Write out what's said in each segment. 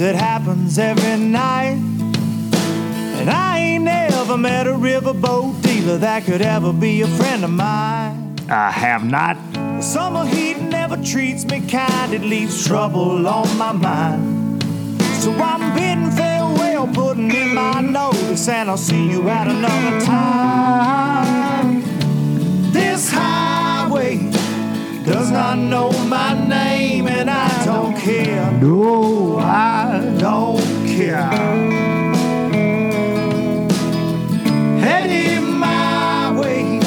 it happens every night. And I ain't never met a riverboat dealer that could ever be a friend of mine. I have not. The summer heat never treats me kind, it leaves trouble on my mind. So I'm bidding farewell, putting in my notice, and I'll see you at another time. This highway does not know my name, and I don't care. No, I don't care. Heading my way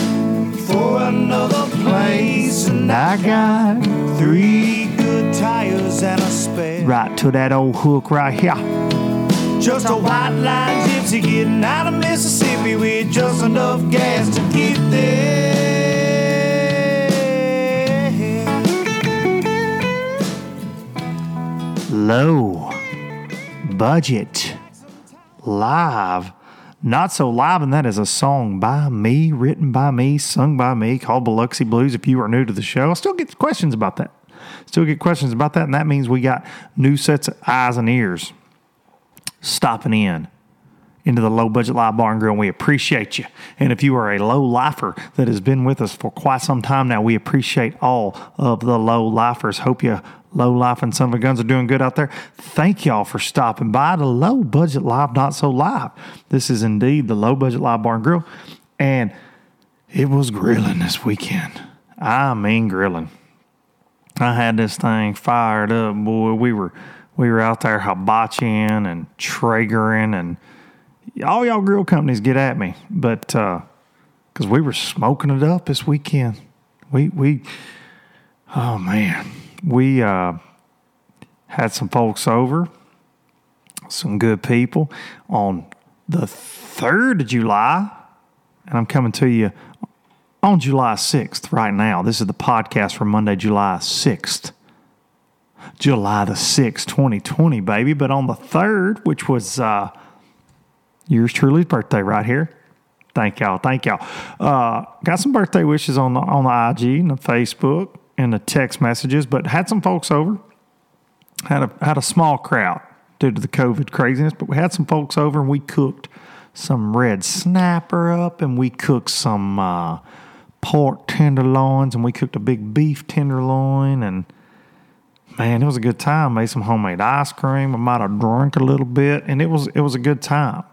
for another place, and I got three good tires and a spare. Right to that old hook right here. Just a white line gypsy getting out of Mississippi with just enough gas to get there. Low budget live. Not so live, and that is a song by me, written by me, sung by me, called Biloxi Blues. If you are new to the show, I still get questions about that. Still get questions about that, and that means we got new sets of eyes and ears stopping in into the low budget live barn grill. And we appreciate you. And if you are a low lifer that has been with us for quite some time now, we appreciate all of the low lifers. Hope you low life and some of the guns are doing good out there. Thank y'all for stopping by the low budget live, not so live. This is indeed the low budget live bar and grill. And it was grilling this weekend. I mean grilling. I had this thing fired up, boy. We were we were out there hibachiing and Traegering and all y'all grill companies get at me, but uh, because we were smoking it up this weekend, we we oh man, we uh, had some folks over, some good people on the third of July, and I'm coming to you on July 6th right now. This is the podcast for Monday, July 6th. July the 6th, 2020, baby. But on the 3rd, which was uh, yours truly's birthday right here. Thank y'all. Thank y'all. Uh, got some birthday wishes on the, on the IG and the Facebook and the text messages, but had some folks over. Had a, had a small crowd due to the COVID craziness, but we had some folks over and we cooked some red snapper up and we cooked some uh, pork tenderloins and we cooked a big beef tenderloin and man, it was a good time. Made some homemade ice cream. I might have drunk a little bit, and it was it was a good time.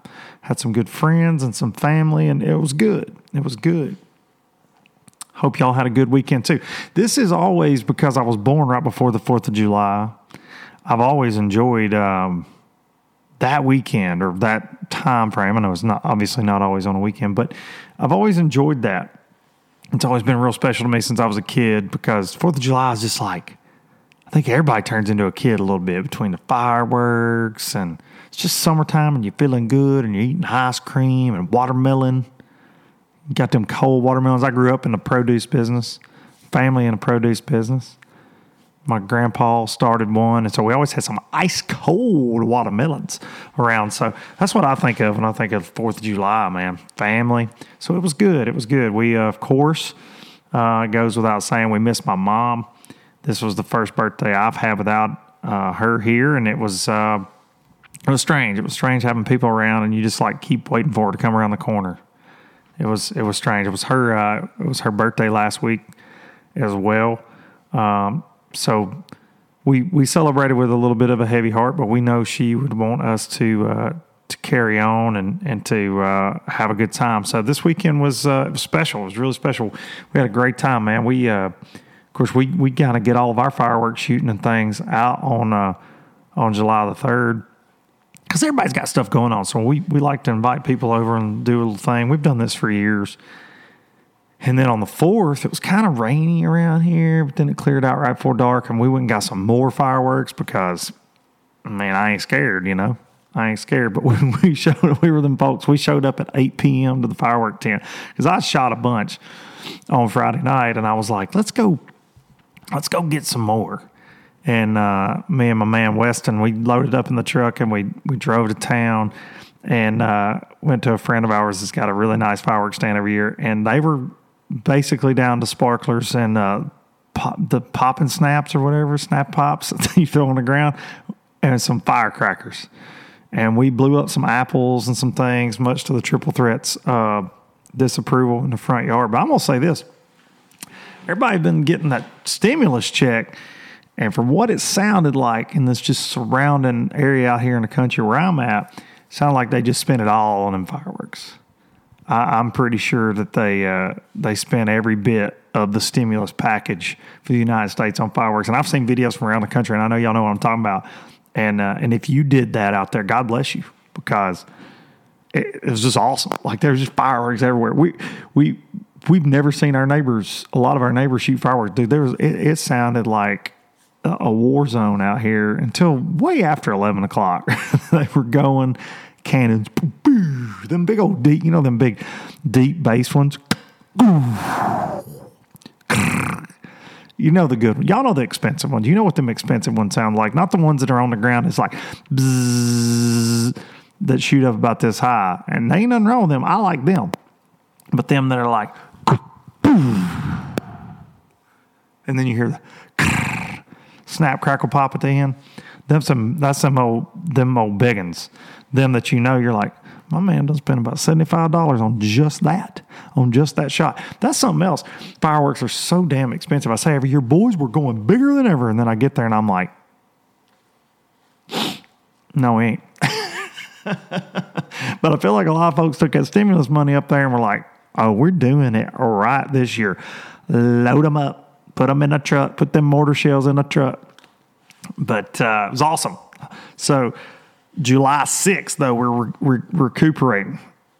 Had some good friends and some family, and it was good. It was good. Hope y'all had a good weekend too. This is always because I was born right before the Fourth of July. I've always enjoyed um, that weekend or that time frame. And I know it's not obviously not always on a weekend, but I've always enjoyed that. It's always been real special to me since I was a kid because Fourth of July is just like I think everybody turns into a kid a little bit between the fireworks and it's just summertime and you're feeling good and you're eating ice cream and watermelon. Got them cold watermelons. I grew up in the produce business, family in the produce business. My grandpa started one, and so we always had some ice cold watermelons around. So that's what I think of when I think of Fourth of July, man. Family. So it was good. It was good. We, uh, of course, uh, goes without saying, we missed my mom. This was the first birthday I've had without uh, her here, and it was uh, it was strange. It was strange having people around, and you just like keep waiting for her to come around the corner. It was it was strange. It was her uh, it was her birthday last week as well. Um, so we we celebrated with a little bit of a heavy heart, but we know she would want us to uh, to carry on and and to uh, have a good time. So this weekend was, uh, special. It was really special. We had a great time, man. We uh, of course we we kind of get all of our fireworks shooting and things out on uh, on July the third. Because everybody's got stuff going on, so we, we like to invite people over and do a little thing. We've done this for years. And then on the fourth, it was kind of rainy around here, but then it cleared out right before dark, and we went and got some more fireworks because, man, I ain't scared, you know. I ain't scared. But when we showed, we were them folks. We showed up at 8 p.m. to the firework tent because I shot a bunch on Friday night, and I was like, let's go, let's go get some more. And uh, me and my man Weston, we loaded up in the truck and we we drove to town and uh, went to a friend of ours that's got a really nice fireworks stand every year, and they were basically down to sparklers and uh, pop, the pop and snaps or whatever, snap pops that you throw on the ground, and some firecrackers. And we blew up some apples and some things, much to the triple threats uh, disapproval in the front yard. But I'm gonna say this: everybody been getting that stimulus check, and from what it sounded like in this just surrounding area out here in the country where I'm at, sounded like they just spent it all on them fireworks. I, I'm pretty sure that they uh, they spent every bit of the stimulus package for the United States on fireworks. And I've seen videos from around the country, and I know y'all know what I'm talking about. And uh, and if you did that out there, God bless you because it, it was just awesome. Like there's just fireworks everywhere. We we we've never seen our neighbors. A lot of our neighbors shoot fireworks. Dude, there was it, it sounded like a war zone out here until way after eleven o'clock. they were going cannons, boo, them big old deep, you know, them big deep bass ones. You know the good one. Y'all know the expensive ones. You know what them expensive ones sound like. Not the ones that are on the ground. It's like bzzz, that shoot up about this high. And there ain't nothing wrong with them. I like them. But them that are like, and then you hear the snap, crackle, pop at the end. Them some that's some old them old biggins. Them that you know you're like, my man done spent about seventy five dollars on just that, on just that shot. That's something else. Fireworks are so damn expensive. I say every year, boys, we're going bigger than ever, and then I get there and I'm like, no, we ain't. but I feel like a lot of folks took that stimulus money up there and were like, oh, we're doing it right this year. Load them up, put them in a truck, put them mortar shells in a truck. But uh, it was awesome. So July 6th, though, we're, we're recuperating.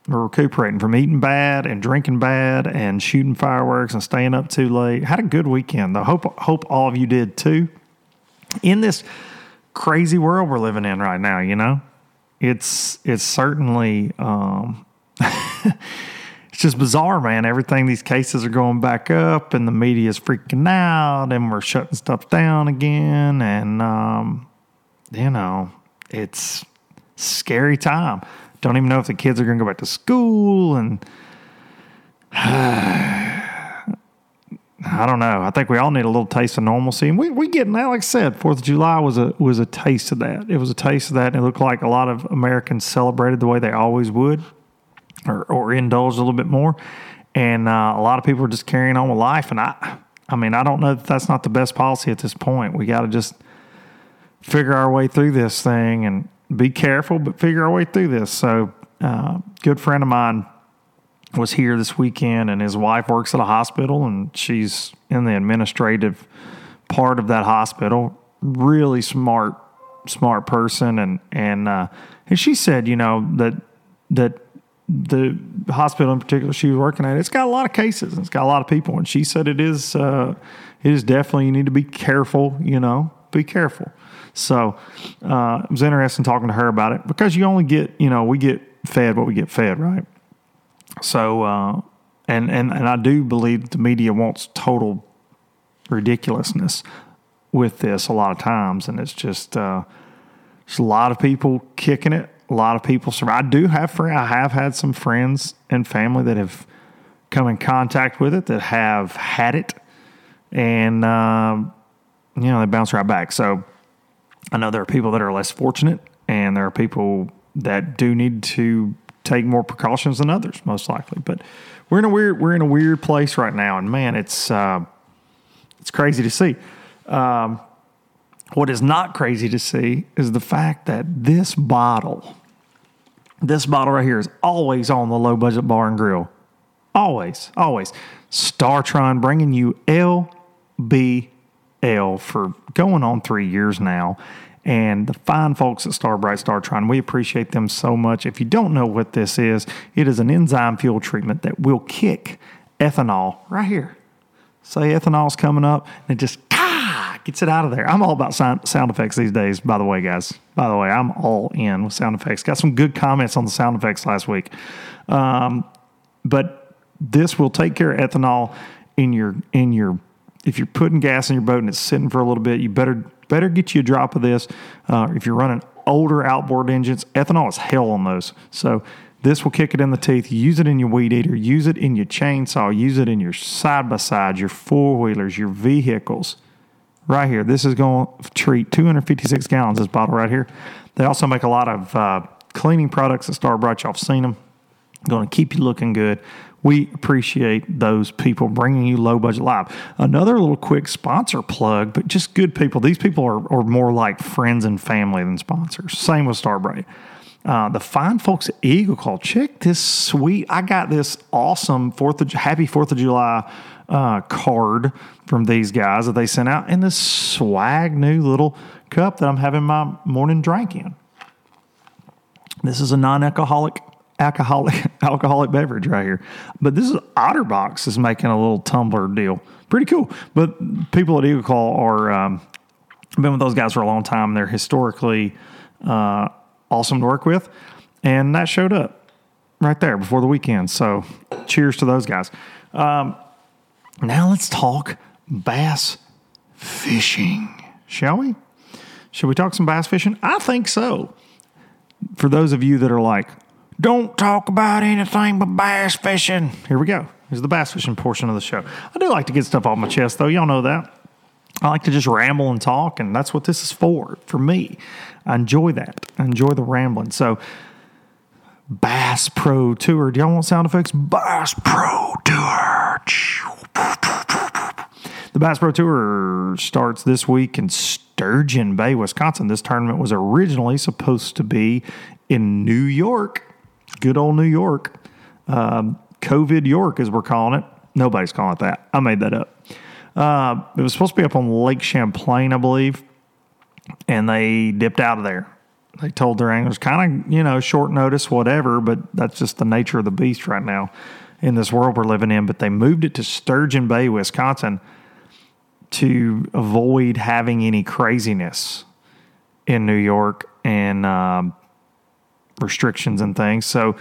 We're recuperating from eating bad and drinking bad and shooting fireworks and staying up too late. Had a good weekend, though. Hope, hope all of you did too. In this crazy world we're living in right now, you know, it's it's certainly um, just bizarre, man. Everything these cases are going back up, and the media is freaking out, and we're shutting stuff down again, and um, you know, it's scary time. Don't even know if the kids are going to go back to school, and I don't know. I think we all need a little taste of normalcy, and we we getting that. Like I said, Fourth of July was a was a taste of that. It was a taste of that, and it looked like a lot of Americans celebrated the way they always would, or or indulged a little bit more, and uh, a lot of people are just carrying on with life. And I, I mean, I don't know that that's not the best policy at this point. We got to just figure our way through this thing and be careful, but figure our way through this. So, uh, good friend of mine was here this weekend, and his wife works at a hospital, and she's in the administrative part of that hospital. Really smart smart person, and and uh, and she said, you know that that the hospital in particular she was working at, it's got a lot of cases, it's got a lot of people, and she said it is uh, it is definitely you need to be careful, you know, be careful. So uh, it was interesting talking to her about it because you only get, you know, we get fed what we get fed, right? So, uh, and, and, and I do believe the media wants total ridiculousness with this a lot of times. And it's just, uh, a lot of people kicking it. A lot of people. So I do have friends. I have had some friends and family that have come in contact with it that have had it, and um, you know they bounce right back. So I know there are people that are less fortunate, and there are people that do need to take more precautions than others, most likely. But we're in a weird we're in a weird place right now, and man, it's uh, it's crazy to see. Um, what is not crazy to see is the fact that this bottle, this bottle right here, is always on the low budget bar and grill. Always, always. StarTron bringing you LBL for going on three years now. And the fine folks at Star brite StarTron, we appreciate them so much. If you don't know what this is, it is an enzyme fuel treatment that will kick ethanol right here. Say ethanol's coming up and it just ah, gets it out of there. I'm all about sound, sound effects these days, by the way, guys. By the way, I'm all in with sound effects. Got some good comments on the sound effects last week. Um, but this will take care of ethanol in your in your if you're putting gas in your boat and it's sitting for a little bit, you better better get you a drop of this. Uh, if you're running older outboard engines, ethanol is hell on those. So this will kick it in the teeth. Use it in your weed eater. Use it in your chainsaw. Use it in your side by side, your four wheelers, your vehicles. Right here, this is going to treat 256 gallons. This bottle right here. They also make a lot of uh, cleaning products at Star brite. Y'all have seen them. Going to keep you looking good. We appreciate those people bringing you low budget live. Another little quick sponsor plug, but just good people. These people are, are more like friends and family than sponsors. Same with Star brite. Uh, the fine folks at Eagle Claw, check this sweet. I got this awesome Fourth of Happy Fourth of July uh, card from these guys that they sent out in this swag new little cup that I'm having my morning drink in. This is a non-alcoholic alcoholic alcoholic beverage right here. But this is Otterbox is making a little tumbler deal. Pretty cool. But people at Eagle Claw are um, been with those guys for a long time. They're historically uh, awesome to work with, and that showed up right there before the weekend. So, cheers to those guys. Um, now let's talk bass fishing, shall we? Should we talk some bass fishing? I think so. For those of you that are like, don't talk about anything but bass fishing. Here we go. Here's the bass fishing portion of the show. I do like to get stuff off my chest, though. Y'all know that. I like to just ramble and talk, and that's what this is for, for me. I enjoy that. I enjoy the rambling. So, Bass Pro Tour. Do y'all want sound effects? Bass Pro Tour. The Bass Pro Tour starts this week in Sturgeon Bay, Wisconsin. This tournament was originally supposed to be in New York good old New York. Um, COVID York, as we're calling it. Nobody's calling it that. I made that up. Uh, it was supposed to be up on Lake Champlain, I believe, and they dipped out of there. They told their anglers, kind of, you know, short notice, whatever, but that's just the nature of the beast right now in this world we're living in. But they moved it to Sturgeon Bay, Wisconsin, to avoid having any craziness in New York and um, restrictions and things. So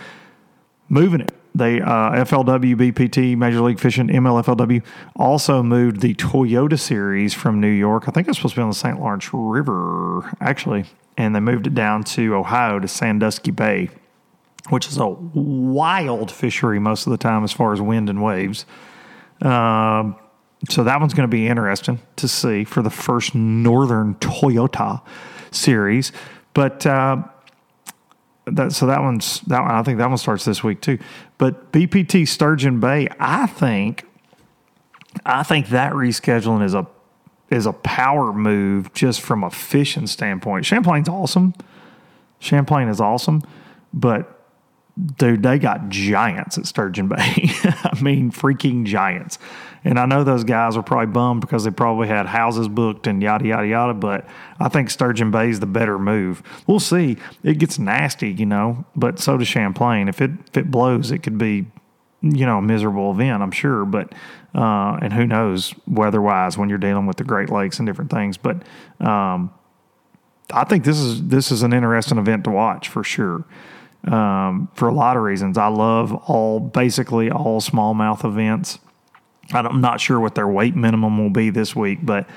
moving it. They uh, FLW, BPT, Major League Fishing, MLFLW also moved the Toyota Series from New York. I think it was supposed to be on the St. Lawrence River, actually, and they moved it down to Ohio to Sandusky Bay, which is a wild fishery most of the time as far as wind and waves. Um, so that one's going to be interesting to see for the first Northern Toyota Series. But uh, that so that one's that one. I think that one starts this week too. But BPT Sturgeon Bay, I think, I think that rescheduling is a is a power move just from a fishing standpoint. Champlain's awesome. Champlain is awesome, but dude, they got giants at Sturgeon Bay. I mean, freaking giants. And I know those guys are probably bummed because they probably had houses booked and yada, yada, yada. But I think Sturgeon Bay is the better move. We'll see. It gets nasty, you know, but so does Champlain. If it, if it blows, it could be, you know, a miserable event, I'm sure. But, uh, and who knows weather wise when you're dealing with the Great Lakes and different things. But, um, I think this is this is an interesting event to watch for sure. Um, for a lot of reasons, I love all basically all smallmouth events. I'm not sure what their weight minimum will be this week, but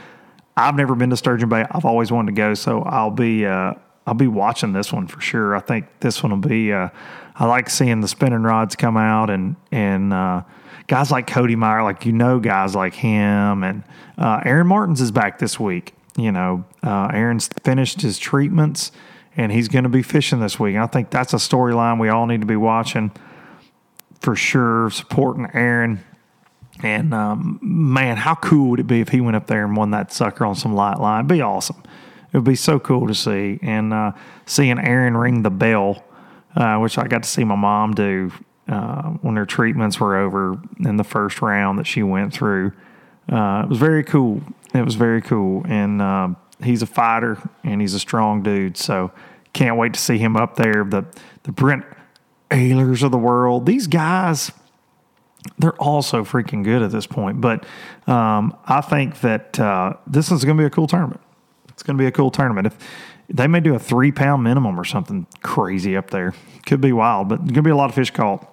I've never been to Sturgeon Bay. I've always wanted to go, so I'll be uh, I'll be watching this one for sure. I think this one will be. Uh, I like seeing the spinning rods come out and and uh, guys like Cody Meyer, like you know, guys like him and uh, Aaron Martens is back this week. You know, uh, Aaron's finished his treatments and he's going to be fishing this week. I think that's a storyline we all need to be watching for sure, supporting Aaron. And um, man, how cool would it be if he went up there and won that sucker on some light line? Be awesome. It would be so cool to see. And uh, seeing Aaron ring the bell, uh, which I got to see my mom do uh, when her treatments were over in the first round that she went through. Uh, it was very cool. It was very cool. And uh, he's a fighter and he's a strong dude. So can't wait to see him up there. The the Brent Ehrler of the world. These guys, they're all so freaking good at this point. But um, I think that uh, this is going to be a cool tournament. It's going to be a cool tournament. If they may do a three pound minimum or something crazy up there, could be wild. But going to be a lot of fish caught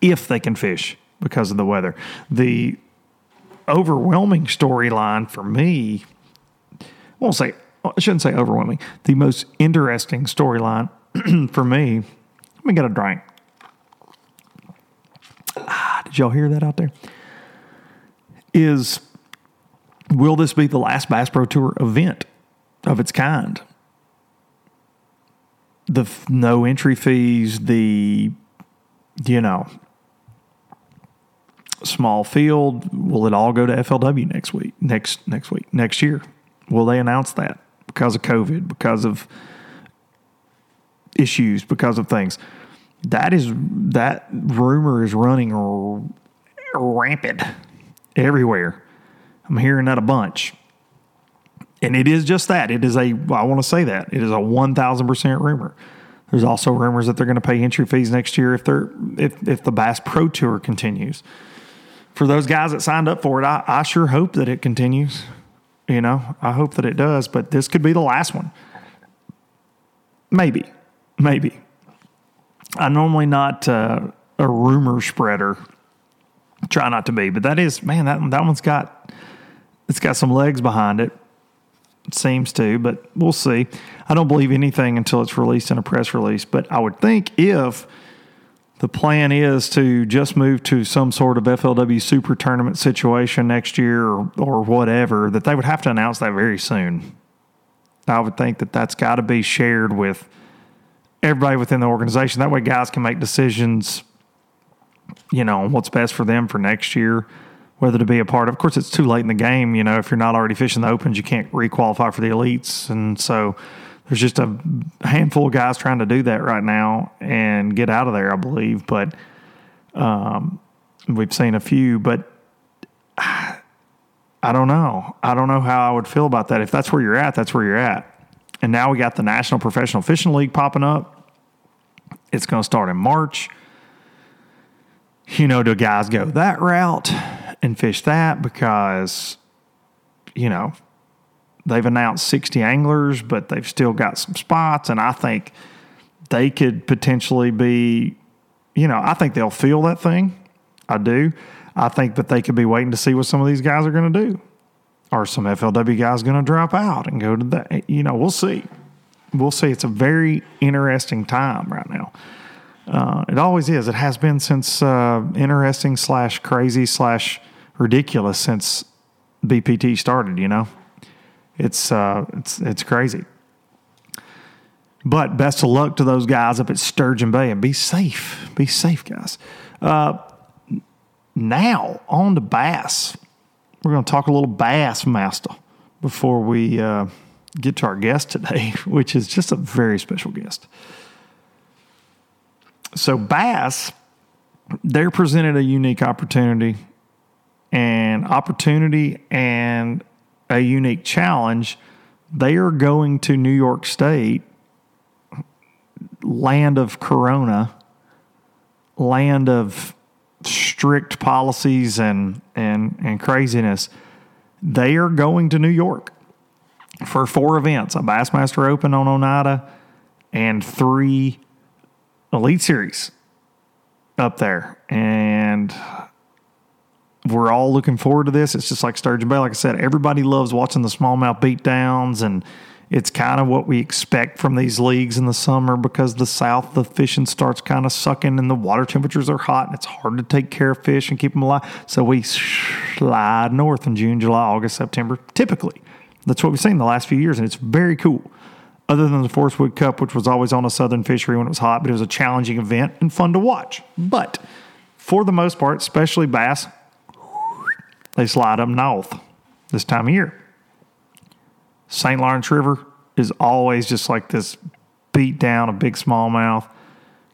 if they can fish because of the weather. The overwhelming storyline for me, won't say, I shouldn't say overwhelming. The most interesting storyline for me, let me get a drink. Ah, did y'all hear that out there? Is will this be the last Bass Pro Tour event of its kind? The f- no entry fees, the, you know, small field. Will it all go to FLW next week? Next next week? Next year? Will they announce that because of COVID? Because of issues? Because of things? That is that rumor is running r- rampant everywhere. I'm hearing that a bunch. And it is just that. It is a, I want to say that. It is a 1000% rumor. There's also rumors that they're going to pay entry fees next year if they're if if the Bass Pro Tour continues for those guys that signed up for it, I, I sure hope that it continues. You know, I hope that it does, but this could be the last one. Maybe, maybe. I'm normally not uh, a rumor spreader. Try not to be, but that is, man, that that one's got it's got some legs behind it. It seems to, but we'll see. I don't believe anything until it's released in a press release. But I would think if the plan is to just move to some sort of FLW super tournament situation next year or, or whatever, that they would have to announce that very soon. I would think that that's got to be shared with everybody within the organization. That way, guys can make decisions, you know, what's best for them for next year, whether to be a part of. Of course, it's too late in the game. You know, if you're not already fishing the opens, you can't requalify for the elites. And so, there's just a handful of guys trying to do that right now and get out of there, I believe. But um, we've seen a few, but I don't know. I don't know how I would feel about that. If that's where you're at, that's where you're at. And now we got the National Professional Fishing League popping up. It's going to start in March. You know, do guys go that route and fish that because, you know, they've announced 60 anglers, but they've still got some spots. And I think they could potentially be, you know, I think they'll feel that thing. I do. I think that they could be waiting to see what some of these guys are going to do. Are some FLW guys going to drop out and go to that? You know, we'll see. We'll see. It's a very interesting time right now. Uh, it always is. It has been since uh, interesting slash crazy slash ridiculous since BPT started. You know, it's uh, it's it's crazy. But best of luck to those guys up at Sturgeon Bay and be safe. Be safe, guys. Uh, now on to bass. We're going to talk a little bass master before we uh, get to our guest today, which is just a very special guest. So bass, they're presented a unique opportunity and opportunity and a unique challenge. They are going to New York State, land of Corona, land of strict policies and and and craziness. They are going to New York for four events: a Bassmaster Open on Oneida and three Elite Series up there, and we're all looking forward to this. It's just like Sturgeon Bay. Like I said, everybody loves watching the smallmouth beatdowns, and it's kind of what we expect from these leagues in the summer because the south, the fishing starts kind of sucking, and the water temperatures are hot, and it's hard to take care of fish and keep them alive. So we slide north in June, July, August, September. Typically, that's what we've seen the last few years, and it's very cool. Other than the Forrest Wood Cup, which was always on a southern fishery when it was hot, but it was a challenging event and fun to watch. But for the most part, especially bass, they slide up north this time of year. St. Lawrence River is always just like this beat down a big smallmouth.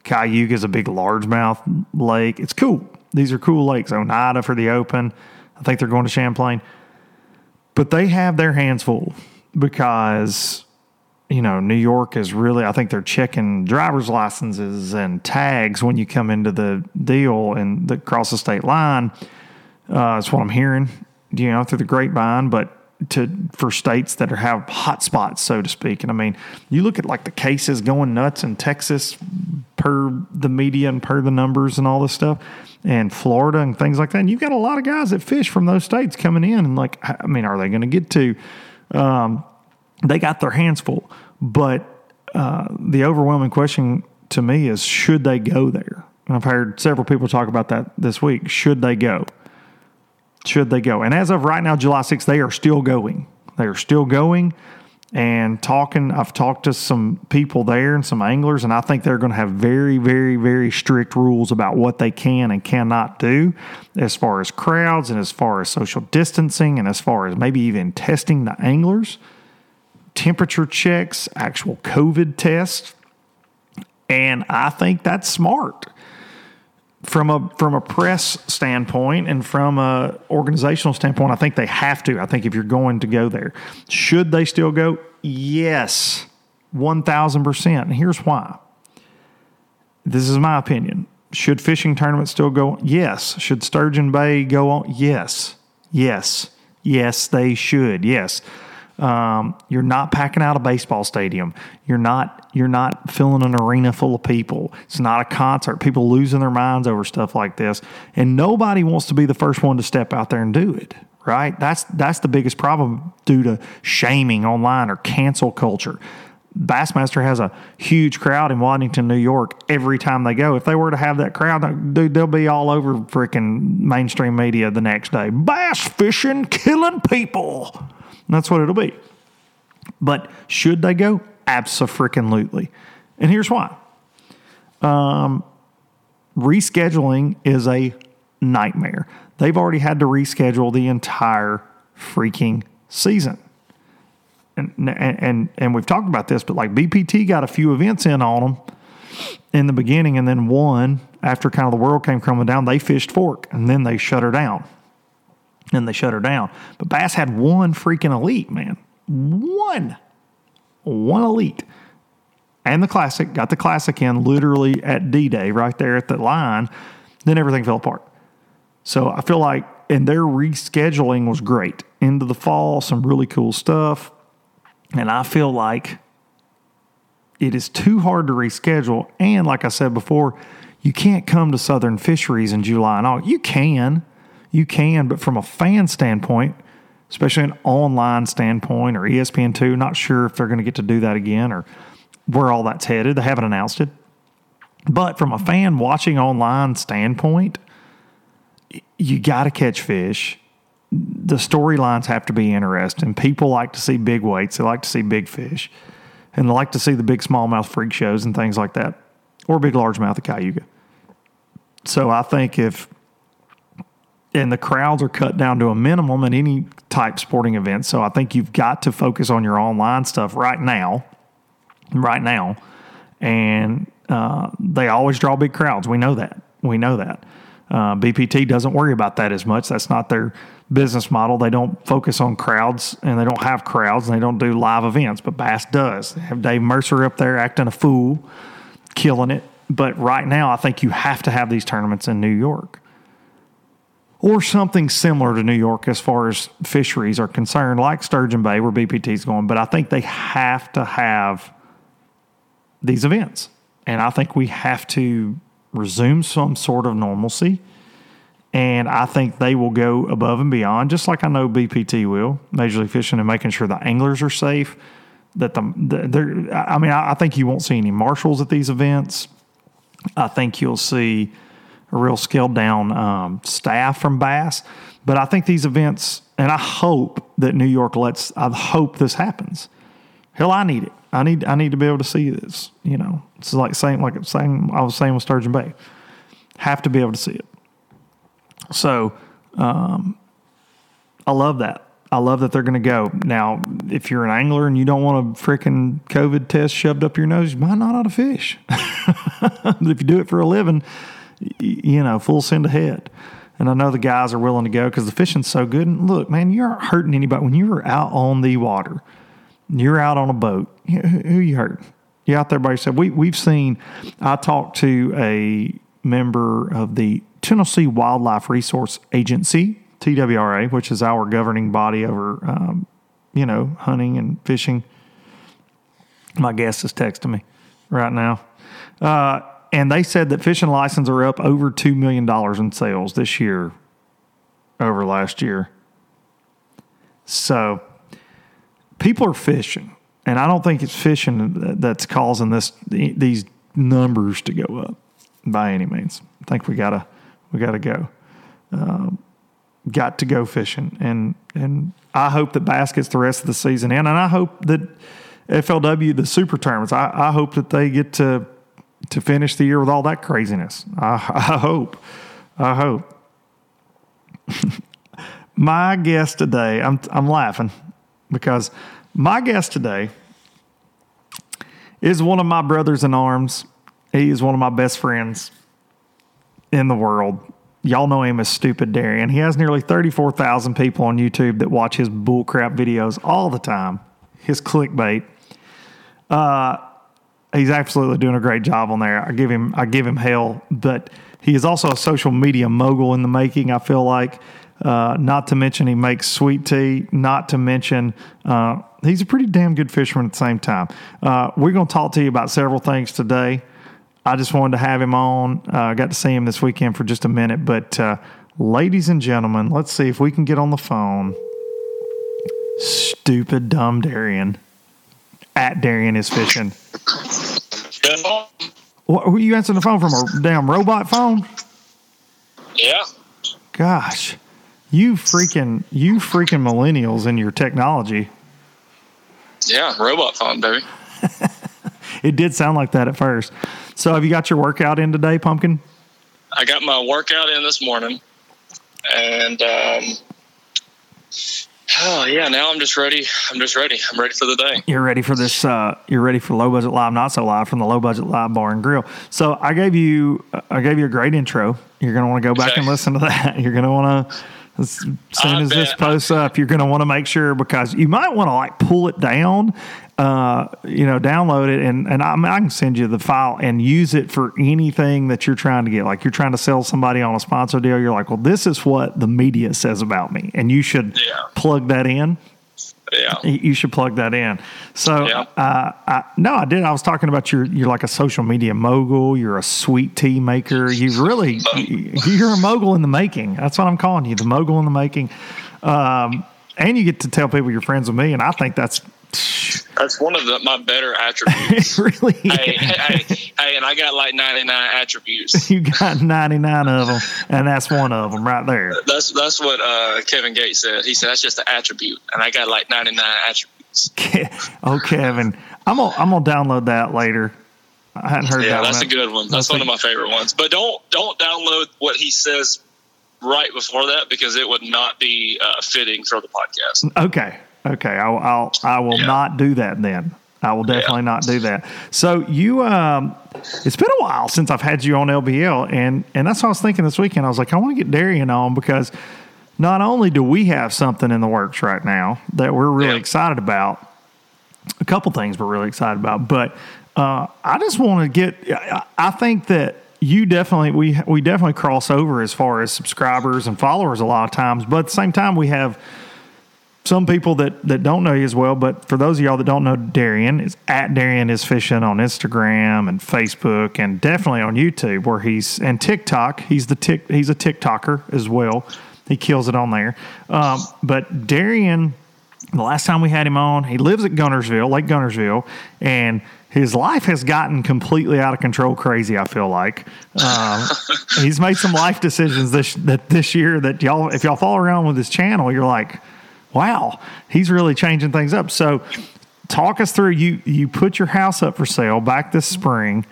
Cayuga is a big largemouth lake. It's cool. These are cool lakes. Oneida for the open. I think they're going to Champlain. But they have their hands full because, you know, New York is really, I think they're checking driver's licenses and tags when you come into the deal and across the state line. Uh, that's what I'm hearing, you know, through the grapevine. But to for states that are have hot spots, so to speak. And I mean, you look at like the cases going nuts in Texas per the media and per the numbers and all this stuff, and Florida and things like that. And you've got a lot of guys that fish from those states coming in, and like, I mean, are they going to get to? Um, they got their hands full, but uh, the overwhelming question to me is, should they go there? And I've heard several people talk about that this week. Should they go? Should they go? And as of right now, July 6th, they are still going. They are still going and talking. I've talked to some people there and some anglers, and I think they're going to have very, very, very strict rules about what they can and cannot do as far as crowds and as far as social distancing and as far as maybe even testing the anglers, temperature checks, actual COVID tests. And I think that's smart from a from a press standpoint and from a organizational standpoint, I think they have to. I think if you're going to go there, should they still go? Yes, one thousand percent. And here's why. This is my opinion. Should fishing tournaments still go? Yes. Should Sturgeon Bay go on? Yes. Yes. Yes, they should. Yes. Um, you're not packing out a baseball stadium. You're not you're not filling an arena full of people. It's not a concert. People losing their minds over stuff like this, and nobody wants to be the first one to step out there and do it. Right? That's that's the biggest problem due to shaming online or cancel culture. Bassmaster has a huge crowd in Waddington, New York every time they go. If they were to have that crowd, dude, they'll be all over freaking mainstream media the next day. Bass fishing, killing people. That's what it'll be. But should they go? Absolutely. And here's why. Um, rescheduling is a nightmare. They've already had to reschedule the entire freaking season. And, and, and, and we've talked about this, but like BPT got a few events in on them in the beginning, and then one after kind of the world came crumbling down, they fished fork and then they shut her down and they shut her down. But Bass had one freaking elite, man. One. One elite. And the classic, got the classic in literally at D Day, right there at the line. Then everything fell apart. So I feel like, and their rescheduling was great. Into the fall, some really cool stuff. And I feel like it is too hard to reschedule. And like I said before, you can't come to Southern Fisheries in July and August. You can, you can, but from a fan standpoint, especially an online standpoint or ESPN2, not sure if they're going to get to do that again or where all that's headed. They haven't announced it. But from a fan watching online standpoint, you got to catch fish. The storylines have to be interesting. People like to see big weights, they like to see big fish, and they like to see the big smallmouth freak shows and things like that, or big largemouth of Cayuga. So I think if and the crowds are cut down to a minimum at any type sporting event. So I think you've got to focus on your online stuff right now, right now. And uh, they always draw big crowds. We know that. We know that. Uh, BPT doesn't worry about that as much. That's not their business model. They don't focus on crowds and they don't have crowds and they don't do live events, but Bass does. They have Dave Mercer up there acting a fool, killing it. But right now, I think you have to have these tournaments in New York or something similar to New York as far as fisheries are concerned, like Sturgeon Bay, where BPT is going. But I think they have to have these events. And I think we have to resume some sort of normalcy. And I think they will go above and beyond, just like I know BPT will, Major League Fishing, and making sure the anglers are safe. That the, the I mean, I, I think you won't see any marshals at these events. I think you'll see a real scaled down um, staff from Bass. But I think these events, and I hope that New York lets. I hope this happens. Hell, I need it. I need. I need to be able to see this. You know, it's like saying like saying I was saying with Sturgeon Bay. Have to be able to see it. So, um, I love that. I love that they're going to go. Now, if you're an angler and you don't want a freaking COVID test shoved up your nose, you might not ought to fish. but if you do it for a living, you know, full send ahead. And I know the guys are willing to go because the fishing's so good. And look, man, you aren't hurting anybody when you're out on the water. You're out on a boat. Who you hurt? You out there by yourself. We we've seen. I talked to a member of the Tennessee Wildlife Resource Agency, TWRA, which is our governing body over, um, you know, hunting and fishing. My guest is texting me right now. Uh, and they said that fishing licenses are up over $2 million in sales this year over last year. So people are fishing. And I don't think it's fishing that's causing this these numbers to go up by any means. I think we gotta we gotta go. Um, got to go fishing, and and I hope that bass gets the rest of the season in, and I hope that FLW the super tournaments. I, I hope that they get to to finish the year with all that craziness. I, I hope. I hope. my guest today, I'm, I'm laughing because my guest today is one of my brothers in arms. He is one of my best friends in the world. Y'all know him as Stupid Darian. He has nearly 34,000 people on YouTube that watch his bullcrap videos all the time, his clickbait. Uh, he's absolutely doing a great job on there. I give him I give him hell, but he is also a social media mogul in the making. I feel like. Uh, not to mention he makes sweet tea. Not to mention uh, he's a pretty damn good fisherman at the same time. Uh, we're going to talk to you about several things today. I just wanted to have him on. Uh, I got to see him this weekend for just a minute. But, uh, ladies and gentlemen, let's see if we can get on the phone. Stupid, dumb Darian. At Darian is fishing. What, were you answering the phone from a damn robot phone? Yeah. Gosh, you freaking you freaking millennials in your technology. Yeah, robot phone, baby. it did sound like that at first. So, have you got your workout in today, Pumpkin? I got my workout in this morning, and um, oh yeah, now I'm just ready. I'm just ready. I'm ready for the day. You're ready for this. Uh, you're ready for low budget live, not so live from the low budget live bar and grill. So, I gave you I gave you a great intro. You're going to want to go back Okay. and listen to that. You're going to want to. As soon I as this posts up, you're going to want to make sure because you might want to like pull it down, uh, you know, download it, and and I, mean, I can send you the file and use it for anything that you're trying to get. Like you're trying to sell somebody on a sponsor deal, you're like, well, this is what the media says about me, and you should Yeah. plug that in. Yeah. You should plug that in. So, Yeah. uh, I, no, I did. I was talking about your, you're like a social media mogul. You're a sweet tea maker. You really, you're a mogul in the making. That's what I'm calling you, the mogul in the making. Um, and you get to tell people you're friends with me, and I think that's That's one of the, my better attributes. Really, hey, hey, hey, hey, and I got like 99 attributes. you got 99 of them, and that's one of them right there. That's that's what uh, Kevin Gates said. He said that's just an attribute, and I got like 99 attributes. oh, Kevin, I'm gonna I'm gonna download that later. I hadn't heard Yeah, that. that's one. a good one. That's That's one of my favorite ones. But don't don't download what he says right before that because it would not be uh, fitting for the podcast. Okay. Okay. I'll, I'll I will Yeah. not do that then. I will definitely not do that. So you, um, it's been a while since I've had you on LBL, and and that's what I was thinking this weekend. I was like, I want to get Darian on because not only do we have something in the works right now that we're really Yeah. excited about, a couple things we're really excited about, but uh, I just want to get. I- I think that you definitely we we definitely cross over as far as subscribers and followers a lot of times, but at the same time we have some people that, that don't know you as well, but for those of y'all that don't know Darian, it's at Darian is fishing on Instagram and Facebook and definitely on YouTube where he's and TikTok. He's the tick he's a TikToker as well. He kills it on there. Um, but Darian, the last time we had him on, he lives at Guntersville, Lake Guntersville, and his life has gotten completely out of control, crazy. I feel like um, he's made some life decisions this that this year that y'all, if y'all follow around with his channel, you're like, wow, he's really changing things up. So, talk us through. You you put your house up for sale back this spring,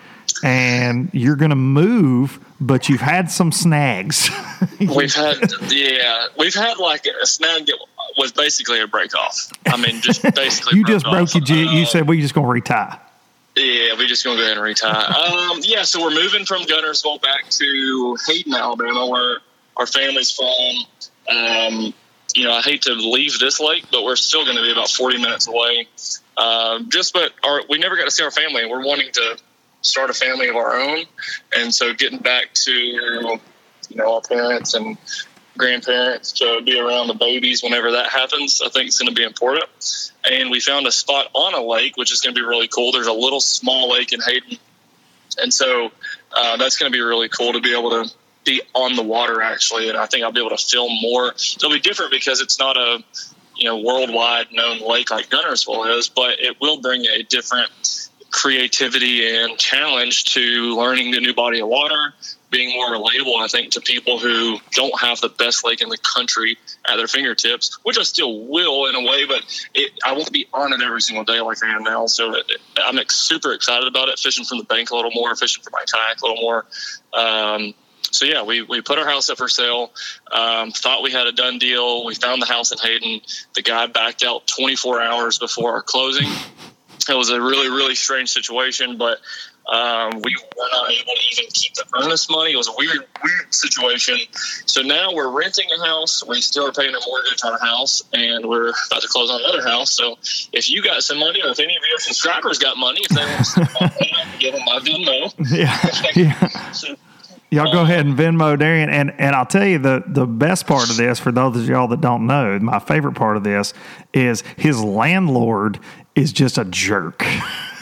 and you're going to move, but you've had some snags. We've had, yeah, we've had like a snag that was basically a break off. I mean, just basically. you just broke off. your jig. You Uh, said we're just going to retie. Yeah, we're just gonna go ahead and retire. um, yeah, so we're moving from Guntersville back to Hayden, Alabama, where our family's from. Um, you know, I hate to leave this lake, but we're still going to be about 40 minutes away. Um, just, but our, we never got to see our family, and we're wanting to start a family of our own. And so, getting back to you know our parents and grandparents to be around the babies whenever that happens, I think it's going to be important. And we found a spot on a lake, which is going to be really cool. There's a little small lake in Hayden, and so uh, that's going to be really cool to be able to be on the water actually. And I think I'll be able to film more. It'll be different because it's not a you know worldwide known lake like Guntersville is, but it will bring a different creativity and challenge to learning the new body of water, being more relatable, I think, to people who don't have the best lake in the country at their fingertips, which I still will in a way, but it, I won't be on it every single day like I am now. So it, I'm super excited about it, fishing from the bank a little more, fishing for my kayak a little more. Um, so yeah, we, we put our house up for sale. Um, thought we had a done deal. We found the house in Hayden. The guy backed out 24 hours before our closing. It was a really really strange situation, but um, we were not able to even keep the earnest money. It was a weird weird situation. So now we're renting a house. We still are paying a mortgage on a house, and we're about to close on another house. So if you got some money, or if any of your subscribers got money, if they want to send my money, give them my Venmo. Yeah, yeah. So, Y'all go ahead and Venmo Darian, and and I'll tell you the the best part of this for those of y'all that don't know, my favorite part of this is his landlord is just a jerk.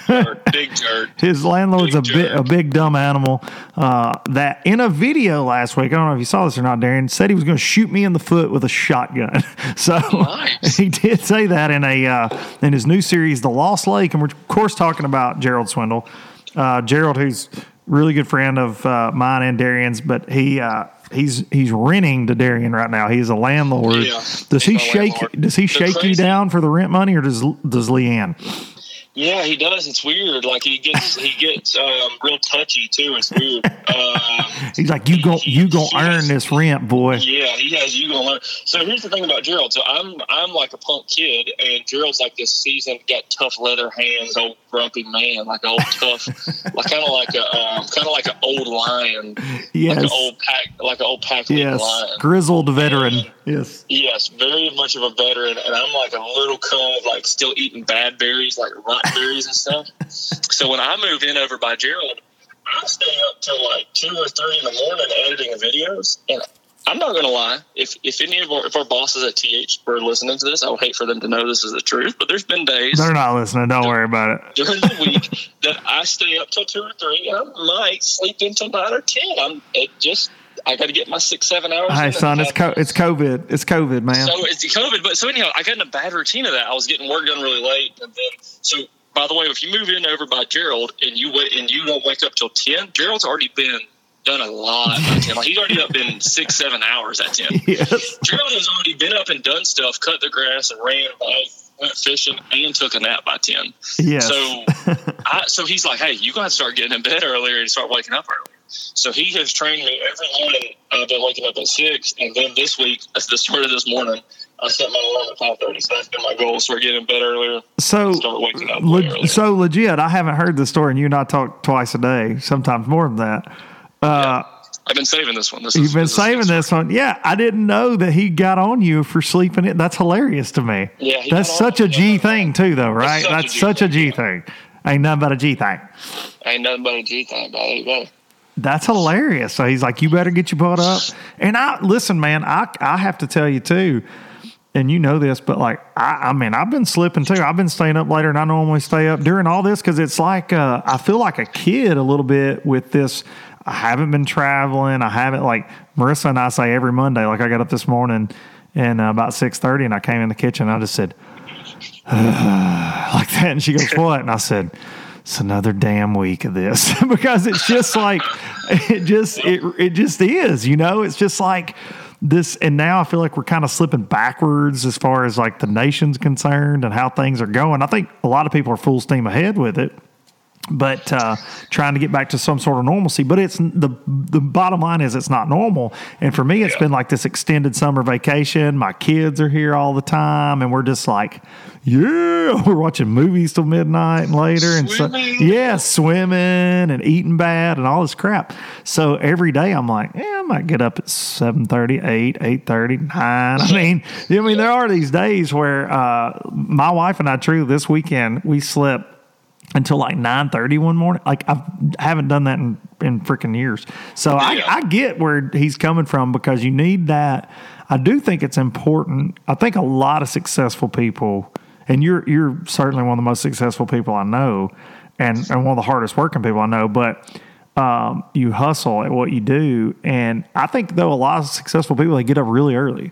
jerk, big jerk. His landlord's a Big bit jerk. a big dumb animal. Uh, that in a video last week, I don't know if you saw this or not, Darren said he was going to shoot me in the foot with a shotgun. So Nice. he did say that in a uh, in his new series, The Lost Lake, and we're of course talking about Gerald Swindle. Uh, Gerald, who's a really good friend of uh, mine and Darian's, but he. Uh, He's he's renting to Darian right now. He's a landlord. Yeah, does he shake? landlord. Does he The shake you down for the rent money, or does does Leanne? Yeah, he does. It's weird. Like he gets he gets um, real touchy too. It's weird. Um, He's like, you go, you gonna earn this rent, boy. Yeah, he has you gonna learn. So here's the thing about Gerald. So I'm I'm like a punk kid, and Gerald's like this seasoned, got tough leather hands, old grumpy man, like an old tough, like kind of like a um, kind of like an old lion, like Yes, an old pack, like an old pack yes, lion. grizzled veteran. Yes, Yes, very much of a veteran, and I'm like a little cub, like still eating bad berries, like rot berries and stuff. So when I moved in over by Gerald, I stay up till like two or three in the morning editing videos, and I'm not gonna lie. If if any of our if our bosses at TH were listening to this, I would hate for them to know this is the truth. But there's been days they're not listening. Don't worry about it. during the week that I stay up till two or three, I might sleep until nine or ten. I'm it just I got to get my six seven hours. Hey, son, it's co- it's COVID. It's COVID, man. So it's COVID, but so anyhow, I got in a bad routine of that. I was getting work done really late, and then so. By the way, if you move in over by Gerald and you wait and you don't wake up till ten, Gerald's already been done a lot by ten. Like he's already up in six, seven hours at ten. Yes. Gerald has already been up and done stuff, cut the grass and ran, bike, went fishing, and took a nap by ten. Yes. So, I, so he's like, "Hey, you got to start getting in bed earlier and start waking up early." So he has trained me every morning. I've been waking up at six, and then this week, at the start of this morning, I set my alarm at five thirty, so that's been my goal. Start getting in bed earlier. So, Start waking up earlier. so legit. I haven't heard the story, and you and I talk twice a day, sometimes more than that. Uh, I've been saving this one. This You've is, been this is- saving this one. Yeah, I didn't know that he got on you for sleeping it. That's hilarious to me. Yeah, he such a G a thing too, though, right? such That's such a thing, G yeah. thing. Ain't nothing but a G thing. Ain't nothing but a G thing, but there you go. That's hilarious. So he's like, "You better get your butt up." And I listen, man. I I have to tell you too, and you know this, but like I, I mean, I've been slipping too. I've been staying up later than I normally stay up during all this because it's like uh, I feel like a kid a little bit with this. I haven't been traveling. I haven't like Marissa and I say every Monday. Like I got up this morning and uh, about six thirty, and I came in the kitchen. and I just said like that, and she goes, "What?" And I said it's another damn week of this because it's just like it just it it just is, you know. It's just like this, and now I feel like we're kind of slipping backwards as far as like the nation's concerned and how things are going. I think a lot of people are full steam ahead with it but uh, trying to get back to some sort of normalcy. But it's the the bottom line is it's not normal. And for me, it's been like this extended summer vacation. My kids are here all the time, and we're just like, yeah, we're watching movies till midnight and later, and so yeah, swimming and eating bad and all this crap. So every day I'm like, yeah, I might get up at 7.30, 8, 8.30, 9. I mean, I mean, there are these days where uh, my wife and I, true, this weekend, we slept until like 9.30 one morning. Like I've, I haven't done that in, in freaking years. So I, Yeah. I get where he's coming from because you need that. I do think it's important. I think a lot of successful people, and you're you're certainly one of the most successful people I know, and, and one of the hardest working people I know. But um, you hustle at what you do, and I think though a lot of successful people they get up really early.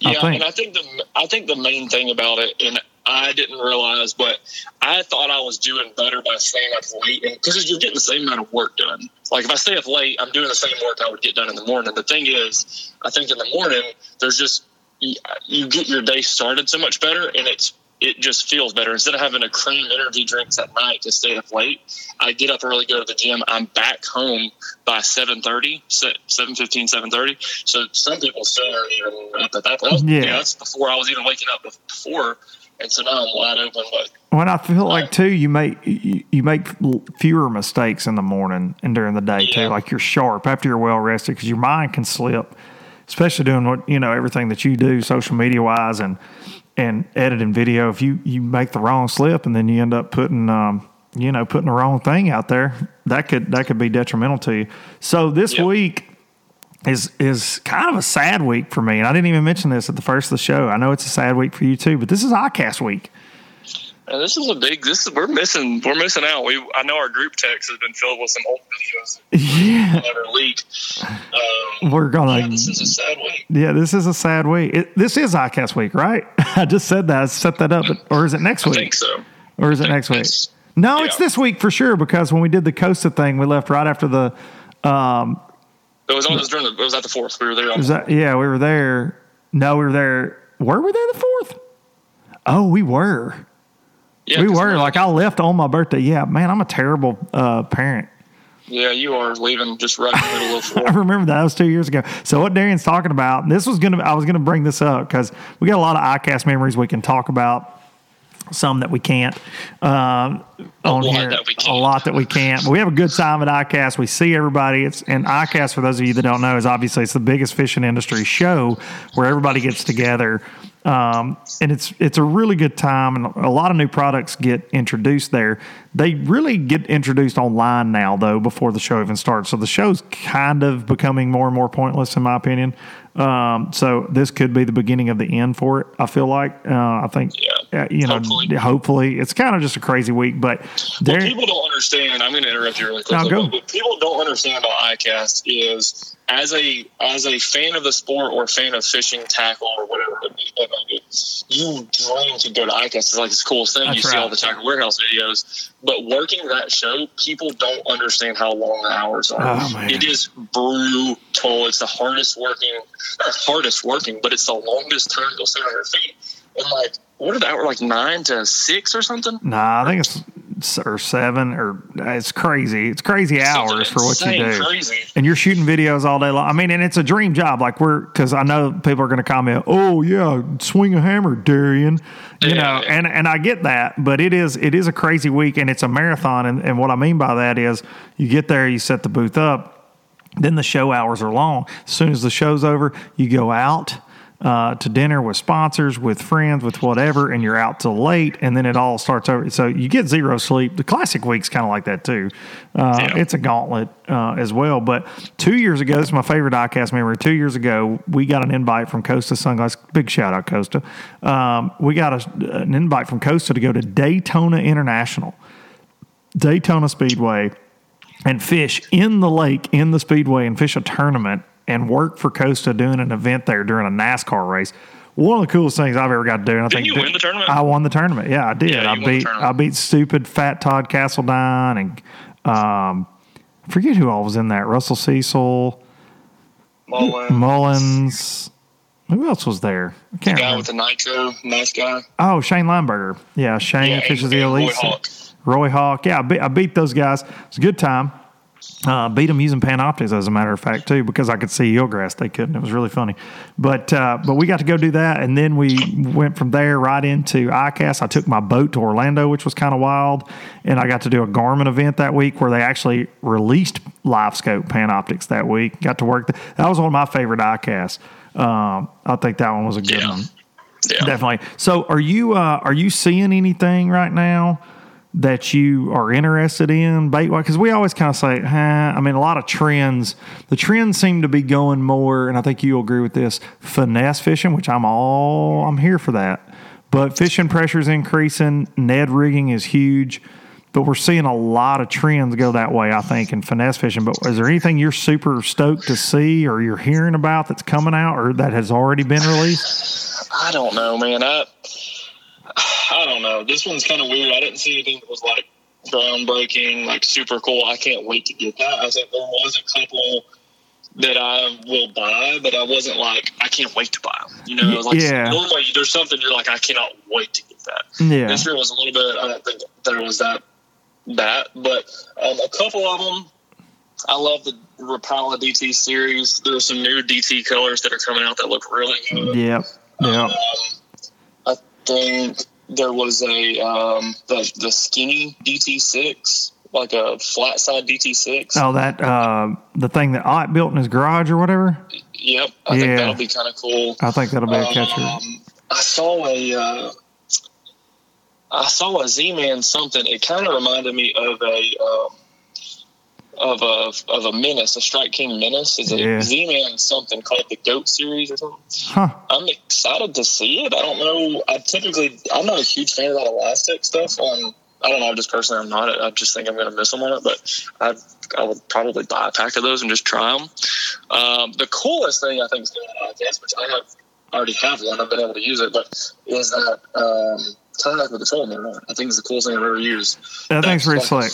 Yeah, think. and I think the I think the main thing about it, and I didn't realize, but I thought I was doing better by staying up late, because you're getting the same amount of work done. Like if I stay up late, I'm doing the same work I would get done in the morning. The thing is, I think in the morning there's just you, get your day started so much better, and it's it just feels better instead of having to cram energy drinks at night to stay up late. I get up early, go to the gym. I'm back home by 7.30, 7.15, 7.30. So some people still aren't even up at that point. Yeah. Yeah, that's before I was even waking up before. And so now I'm wide open. But When I feel like too, you make you, you make fewer mistakes in the morning and during the day too. Like you're sharp after you're well rested because your mind can slip, especially doing what you know everything that you do social media wise and and editing video. If you you make the wrong slip and then you end up putting um, you know putting the wrong thing out there, that could that could be detrimental to you. So this Yeah. week is is kind of a sad week for me. And I didn't even mention this at the first of the show. I know it's a sad week for you too, but this is iCast week. uh, this is a big. This is we're missing. We're missing out. We I know our group text has been filled with some old videos Yeah, that are leaked. Um, we're gonna. yeah, this is a sad week. Yeah, this is a sad week. It, this is iCast week, right? I just said that. I set that up, but, or is it next I week? think so. Or is it next week? No, it's this week for sure because when we did the Costa thing, we left right after the. Um, It was on. It was during the. It was at the fourth. We were there. Was that, yeah, we were there. No, we were there. Were we there the fourth? Oh, we were. yeah, we were. Like I left on my birthday. Yeah, man, I'm a terrible uh, parent. Yeah, you are leaving just right in the middle of I remember that. That was two years ago. So what Darian's talking about, this was gonna I was gonna bring this up because we got a lot of iCast memories we can talk about. Some that we can't um, on here. we A lot that we can't. But we have a good time at iCast. We see everybody. It's and iCast for those of you that don't know is obviously it's the biggest fishing industry show where everybody gets together. Um, and it's it's a really good time, and a lot of new products get introduced there. They really get introduced online now, though, before the show even starts. So the show's kind of becoming more and more pointless, in my opinion. Um, so this could be the beginning of the end for it. I feel like uh, I think Yeah. uh, you know Hopefully. hopefully it's kind of just a crazy week, but there. people don't understand, I'm going to interrupt you really quickly. No, go. but people don't understand about iCast is as a as a fan of the sport or fan of fishing tackle or whatever it may be, you dream to go to iCast. It's like this coolest thing. That's you see all the tackle warehouse videos, but working that show, people don't understand how long the hours are. Oh. It is brutal. It's the hardest working, not hardest working, but it's the longest time you'll sit on your feet. And like, what are the hours? Like nine to six or something? Nah, I think it's or seven or it's crazy. It's crazy hours for what you do. crazy. And you're shooting videos all day long. I mean, and it's a dream job. Like we're because I know people are going to comment, "Oh yeah, swing a hammer, Darian." You Yeah. know, and and I get that, but it is it is a crazy week and it's a marathon. And, and what I mean by that is, you get there, you set the booth up, then the show hours are long. As soon as the show's over, you go out uh, to dinner with sponsors, with friends, with whatever, and you're out till late, and then it all starts over. So you get zero sleep. The classic week's kind of like that too. Uh, Yeah. It's a gauntlet uh, as well. But two years ago, this is my favorite ICAST memory. Two years ago, we got an invite from Costa Sunglass. Big shout out, Costa. Um, we got a, an invite from Costa to go to Daytona International. Daytona Speedway and fish in the lake in the speedway and fish a tournament and work for Costa doing an event there during a NASCAR race. One of the coolest things I've ever got to do. And I Didn't think you win the tournament? I won the tournament. Yeah, I did. Yeah, I beat. I beat stupid fat Todd Castledine and um, I forget who all was in that. Russell Cecil, Mullen, Mullins. Who else was there? I can't guy remember. with the nitro, nice guy. Oh, Shane Lineberger. Yeah, Shane Yeah, fishes and- the and Roy elite. Hawk. Roy Hawk. Yeah, I beat, I beat those guys. It's a good time. Uh, beat them using Panoptix, as a matter of fact, too, because I could see eelgrass. They couldn't. It was really funny. But uh, but we got to go do that, and then we went from there right into ICAST. I took my boat to Orlando, which was kind of wild, and I got to do a Garmin event that week where they actually released LiveScope Panoptix that week. Got to work. that was one of my favorite ICASTs. Um, I think that one was a good Yeah. one. Yeah. Definitely. So, are you uh, are you seeing anything right now that you are interested in bait wise? Because we always kind of say, huh, I mean, a lot of trends. The trends seem to be going more, and I think you'll agree with this: finesse fishing, which I'm all I'm here for that. But fishing pressure is increasing. Ned rigging is huge. But we're seeing a lot of trends go that way, I think, in finesse fishing. But is there anything you're super stoked to see or you're hearing about that's coming out or that has already been released? I don't know, man. I I don't know. This one's kind of weird. I didn't see anything that was like groundbreaking, like super cool. I can't wait to get that. I think there was a couple that I will buy, but I wasn't like I can't wait to buy them. You know, like Yeah. normally there's something you're like I cannot wait to get that. Yeah. This year was a little bit. I don't think there was that that, but um, a couple of them. I love the Rapala DT series. There's some new DT colors that are coming out that look really good. Yep. Yep. I think there was a um, the the skinny DT6, like a flat side DT6. Oh, that uh, the thing that Ott built in his garage or whatever. Yep, I Yeah. think that'll be kind of cool. I think that'll be a catcher. Um, I saw a uh, I saw a Z-Man something. It kind of reminded me of a um, of a of a menace, a Strike King menace. Is a Yeah. Z-Man something called the Goat series or something? Huh. I'm excited to see it. I don't know. I typically I'm not a huge fan of that elastic stuff. On I don't know. Just personally, I'm not. I just think I'm going to miss them on it. But I I would probably buy a pack of those and just try them. Um, the coolest thing I think is going on, I guess, which I have already have one. I've been able to use it, but is that um, kayak with the motor. I think it's the coolest thing I've ever used. That thing's pretty slick.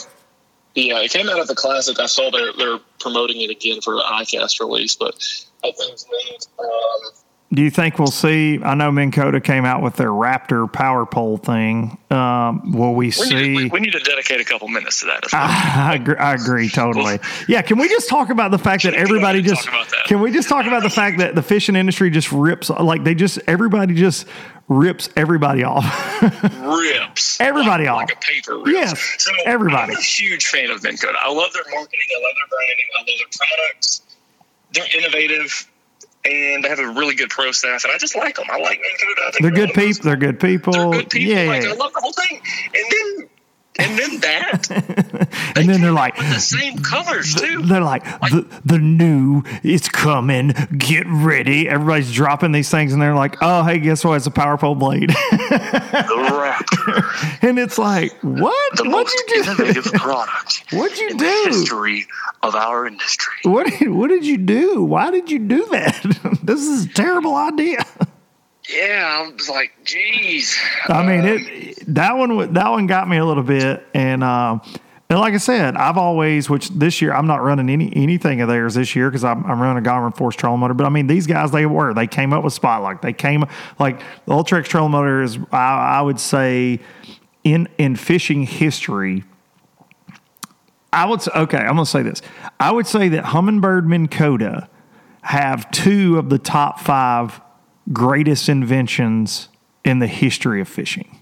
Yeah, it came out of the classic. I saw they're they're promoting it again for iCast release, but I think. Um, Do you think we'll see? I know Minn Kota came out with their Raptor power pole thing. Um, will we we, see? need, we, we need to dedicate a couple minutes to that. as well. I agree, I agree totally. Yeah, can we just talk about the fact that everybody just that. can we just talk about the fact that the fishing industry just rips like they just everybody just rips everybody off. rips. Everybody like, off. like a paper rips. Yes, so everybody. I'm a huge fan of Minn Kota. I love their marketing. I love their branding. I love their products. They're innovative. And they have a really good pro staff, and I just like them. I like I They're good one of those- people. They're good people. They're good people. Yeah, Like, I love the whole thing. And then, and then that. and then they're like, the same colors too. They're like the the new it's coming. Get ready. Everybody's dropping these things, and they're like, "Oh, hey, guess what? It's a power pole blade." the Raptor, and it's like, "What? the What'd most you do? innovative product What'd you do? history of our industry. What? did- What did you do? Why did you do that? this is a terrible idea." Yeah, I was like, geez. I mean, it that one that one got me a little bit, and um, and like I said, I've always which this year I'm not running any anything of theirs this year because I'm, I'm running a Garmin Force trolling motor. But I mean, these guys they were they came up with Spotlight. They came like the Ultrex trolling motor is I, I would say in in fishing history, I would say, okay, I'm going to say this. I would say that Humminbird Minn Kota have two of the top five greatest inventions in the history of fishing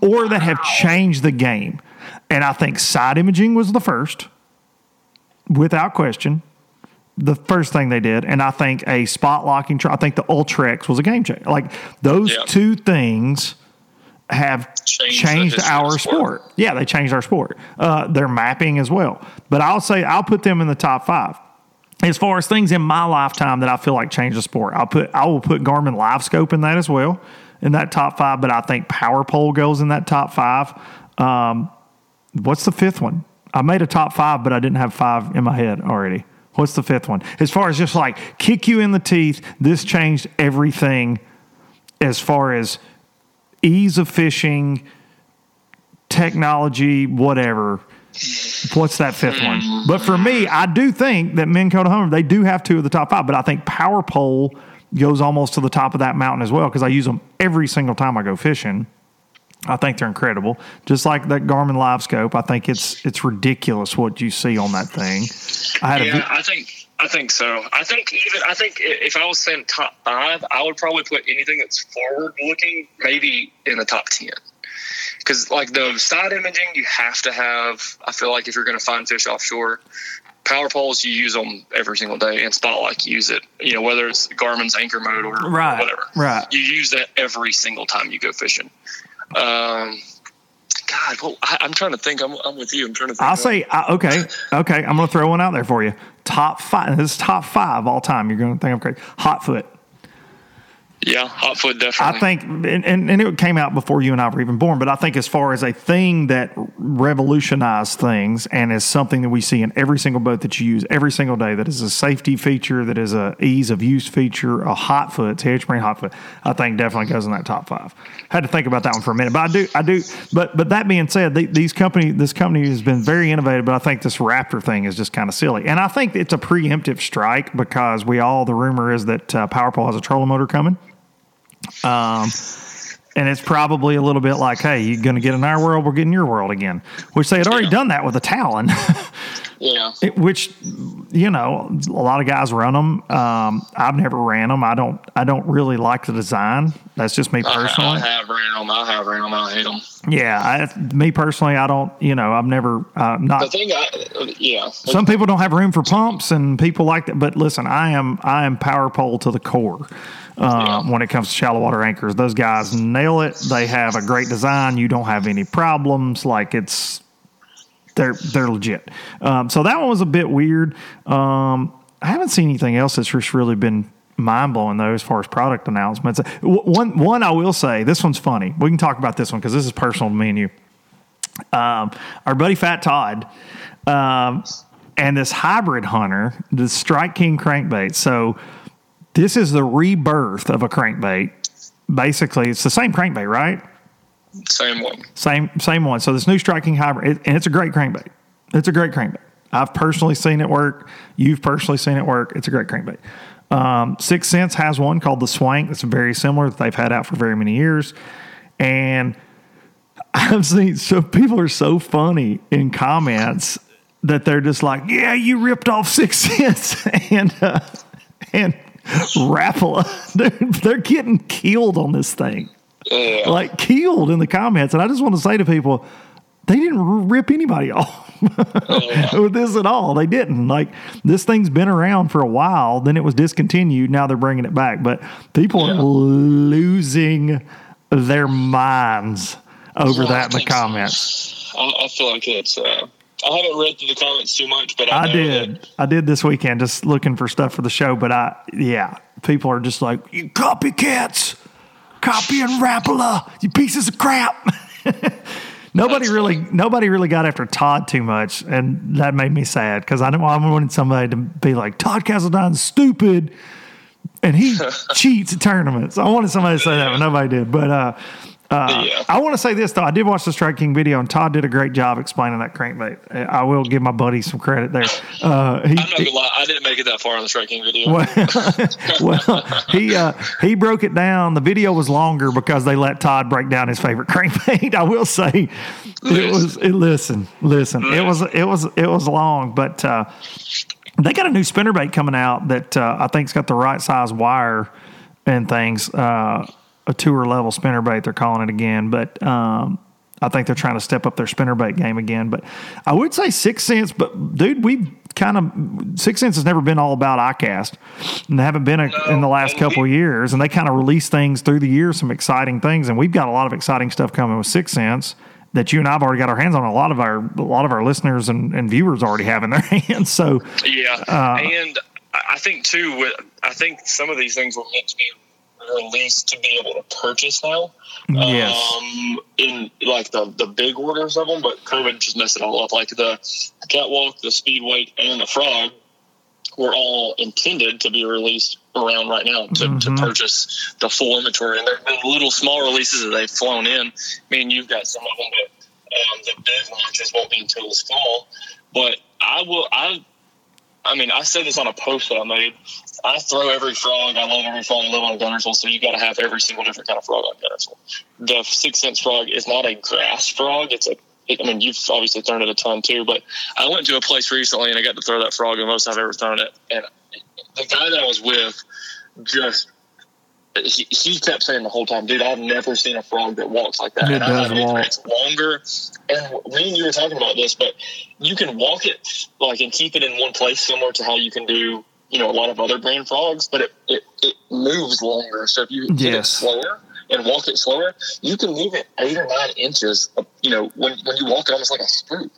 or that have changed the game. And I think side imaging was the first, without question. The first thing they did, and I think a spot locking. I think the Ultrex was a game changer. Like those Yeah. two things have Changed changed our sport. sport. Yeah, they changed our sport. Uh, their mapping as well. But I'll say I'll put them in the top five. As far as things in my lifetime that I feel like changed the sport, I'll put I will put Garmin Live Scope in that as well in that top five. But I think Power Pole goes in that top five. Um, what's the fifth one? I made a top five, but I didn't have five in my head already. What's the fifth one? As far as just like kick you in the teeth, this changed everything as far as ease of fishing, technology, whatever. What's that fifth one? But for me, I do think that Minn Kota Hummer, they do have two of the top five, but I think Power Pole goes almost to the top of that mountain as well because I use them every single time I go fishing. I think they're incredible. Just like that Garmin Live Scope, I think it's it's ridiculous what you see on that thing. I had a Yeah, I think I think so. I think even I think if I was saying top five, I would probably put anything that's forward looking maybe in the top ten. Because like the side imaging, you have to have. I feel like if you're going to find fish offshore, power poles you use them every single day, and spotlight you use it. You know whether it's Garmin's anchor mode or Right, whatever. right. You use that every single time you go fishing. Um, God, well, I, I'm trying to think. I'm, I'm with you. I'm trying to think. I'll say uh, okay, okay. I'm going to throw one out there for you. Top five. This is top five all time. You're going to think I'm crazy. Hotfoot. Yeah, hot foot definitely. I think, and, and, and it came out before you and I were even born, but I think as far as a thing that revolutionized things and is something that we see in every single boat that you use every single day, that is a safety feature, that is a ease of use feature, a hot foot, TH Marine hot foot, I think definitely goes in that top five. Had to think about that one for a minute, but I do, I do, but but that being said, the, these company, this company has been very innovative, but I think this Raptor thing is just kind of silly, and I think it's a preemptive strike because we all the rumor is that uh, PowerPole has a trolling motor coming. Um, and it's probably a little bit like, hey, you're going to get in our world, we're getting your world again, which they had already done that with the Talon, yeah. It- which you know a lot of guys run them. Um, I've never ran them. I don't. I don't really like the design. That's just me personally. I have ran them. I have ran them. I hate them. yeah, I, me personally, I don't. You know, I've never uh, The not. thing, I, yeah, Some people don't have room for pumps, and people like that. But listen, I am I am power pole to the core. Uh, When it comes to shallow water anchors, those guys nail it. They have a great design. You don't have any problems. Like it's they're they're legit. Um, so that one was a bit weird. Um, I haven't seen anything else that's just really been mind blowing though, as far as product announcements. One one I will say, this one's funny. We can talk about this one because this is personal to me and you. Um, our buddy Fat Todd. Um, and this hybrid hunter, the Strike King crankbait. So this is the rebirth of a crankbait. Basically, it's the same crankbait, right? same one. Same same one. So this new Strike King hybrid, it, and it's a great crankbait. It's a great crankbait. I've personally seen it work. You've personally seen it work. It's a great crankbait. Um, 6th Sense has one called the Swank. That's very similar that they've had out for very many years, and I've seen so people are so funny in comments that they're just like, "Yeah, you ripped off 6th Sense," and uh, and Rapala, they're, they're getting killed on this thing Yeah. like killed in the comments. And I just want to say to people, they didn't rip anybody off with this at all. They didn't. Like this thing's been around for a while. Then it was discontinued. Now they're bringing it back. But people are losing their minds over Yeah, that in the comments. I, I feel like it's. Uh, I haven't read through the comments too much, but I, I did. that- I did this weekend just looking for stuff for the show. But I, yeah, people are just like, you copycats, copying Rapala, you pieces of crap. nobody That's really, nobody really got after Todd too much, and that made me sad because I. I wanted somebody to be like Todd Castledine's stupid, and he cheats at tournaments. I wanted somebody to say that, but nobody did. But uh, Uh, Yeah. I want to say this though. I did watch the Strike King video, and Todd did a great job explaining that crankbait. I will give my buddy some credit there. Uh, he, I'm not gonna lie, I didn't make it that far on the Strike King video. well, well, he uh, he broke it down. The video was longer because they let Todd break down his favorite crankbait. I will say, it was. It, listen, listen. It was. It was. It was long, but uh, they got a new spinnerbait coming out that uh, I think's got the right size wire and things. Uh, a tour level spinnerbait, they're calling it again, but. Um, I think they're trying to step up their spinnerbait game again, but I would say 6th Sense. But dude, we've kind of 6th Sense has never been all about iCast, and they haven't been a, in the last couple we- of years. And they kind of release things through the year, some exciting things, and we've got a lot of exciting stuff coming with 6th Sense that you and I've already got our hands on. A lot of our a lot of our listeners and, and viewers already have in their hands. So Yeah, Uh, and I think too. with- I think some of these things were meant released to be able to purchase now. Yes. Um, in like the the big orders of them, but COVID just messed it all up. Like the catwalk, the speedway, and the frog were all intended to be released around right now to, Mm-hmm. to purchase the full inventory. And they're the little small releases that they've flown in. I mean, you've got some of them, but um, the big launches won't be until this fall. But I will. I. I mean, I said this on a post that I made. I throw every frog. I love every frog. I live on Guntersville, so you got to have every single different kind of frog on Guntersville. The 6th Sense frog is not a grass frog. It's a. It, I mean, you've obviously thrown it a ton too, but I went to a place recently and I got to throw that frog the most I've ever thrown it. And the guy that I was with just. He, he kept saying the whole time, dude, I've never seen a frog that walks like that. It and does it. walk. It's longer. And me and you were talking about this, but you can walk it like and keep it in one place, similar to how you can do, you know, a lot of other brand frogs, but it, it, it moves longer. So if you hit it slower and walk it slower, you can move it eight or nine inches, you know, when, when you walk it almost like a spook.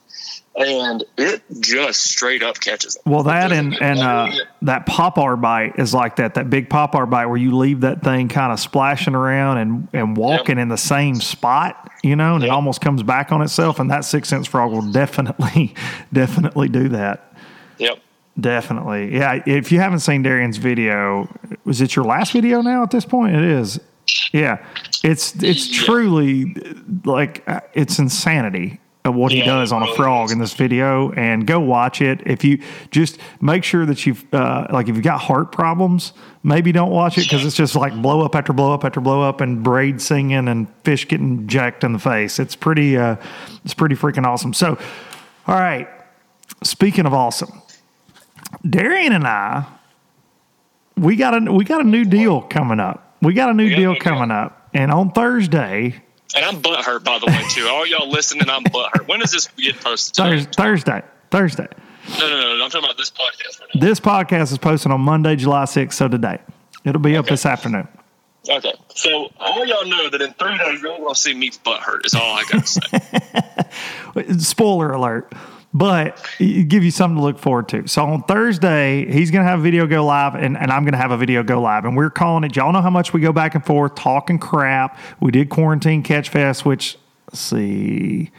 And it just straight up catches it. Well, that and and uh, that popar bite is like that. That big popar bite where you leave that thing kind of splashing around and and walking in the same spot, you know, and it almost comes back on itself. And that 6th Sense frog will definitely definitely do that. Yep. Definitely, yeah. If you haven't seen Darian's video, was it your last video? Now at this point, it is. Yeah, it's it's Yeah. truly like uh, it's insanity of what he does on a frog in this video. And go watch it. If you just make sure that you've uh, like if you've got heart problems, maybe don't watch it because it's just like blow up after blow up after blow up and braid singing and fish getting jacked in the face. It's pretty uh, it's pretty freaking awesome. So, all right. Speaking of awesome, Darian and I, we got a we got a new deal coming up. We got a new got a deal new deal. coming up, and on Thursday, And I'm butthurt, by the way, too. All y'all listening, I'm butthurt. When does this get posted? Thurs Thursday, Thursday. No, no, no, no. I'm talking about this podcast right. This podcast is posted on Monday, July sixth. So today, it'll be up this afternoon. Okay. So all y'all know that in three days you're gonna see me butthurt is all I gotta say. Spoiler alert. But give you something to look forward to. So on Thursday, he's going to have a video go live, and, and I'm going to have a video go live. And we're calling it, y'all know how much we go back and forth talking crap. We did Quarantine Catch Fest, which, see.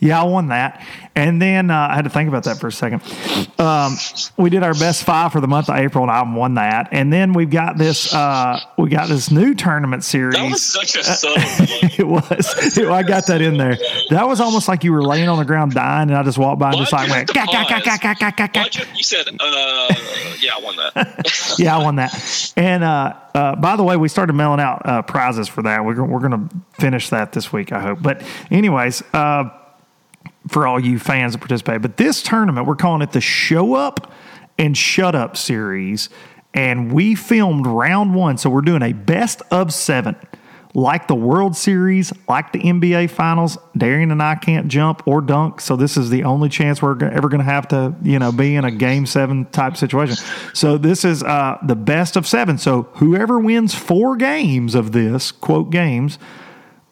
Yeah, I won that. And then uh, I had to think about that for a second. Um, we did our best five for the month of April, and I won that. And then we've got this uh, we got this new tournament series. That was such a subtle. It was. I got that in there. That was almost like you were laying on the ground dying, and I just walked by and just like went, "Gah, gah, gah, gah, gah, gah, gah." You, said, uh, yeah, I won that. yeah, I won that. And uh, uh, by the way, we started mailing out uh, prizes for that. We're gonna, we're going to finish that this week, I hope. But anyways, uh, for all you fans that participate, but this tournament we're calling it the Show Up and Shut Up series, and we filmed round one, so we're doing a best of seven. Like the World Series, like the NBA Finals, Darian and I can't jump or dunk, so this is the only chance we're ever going to have to, you know, be in a Game Seven type situation. So this is uh, the best of seven. So whoever wins four games of this quote games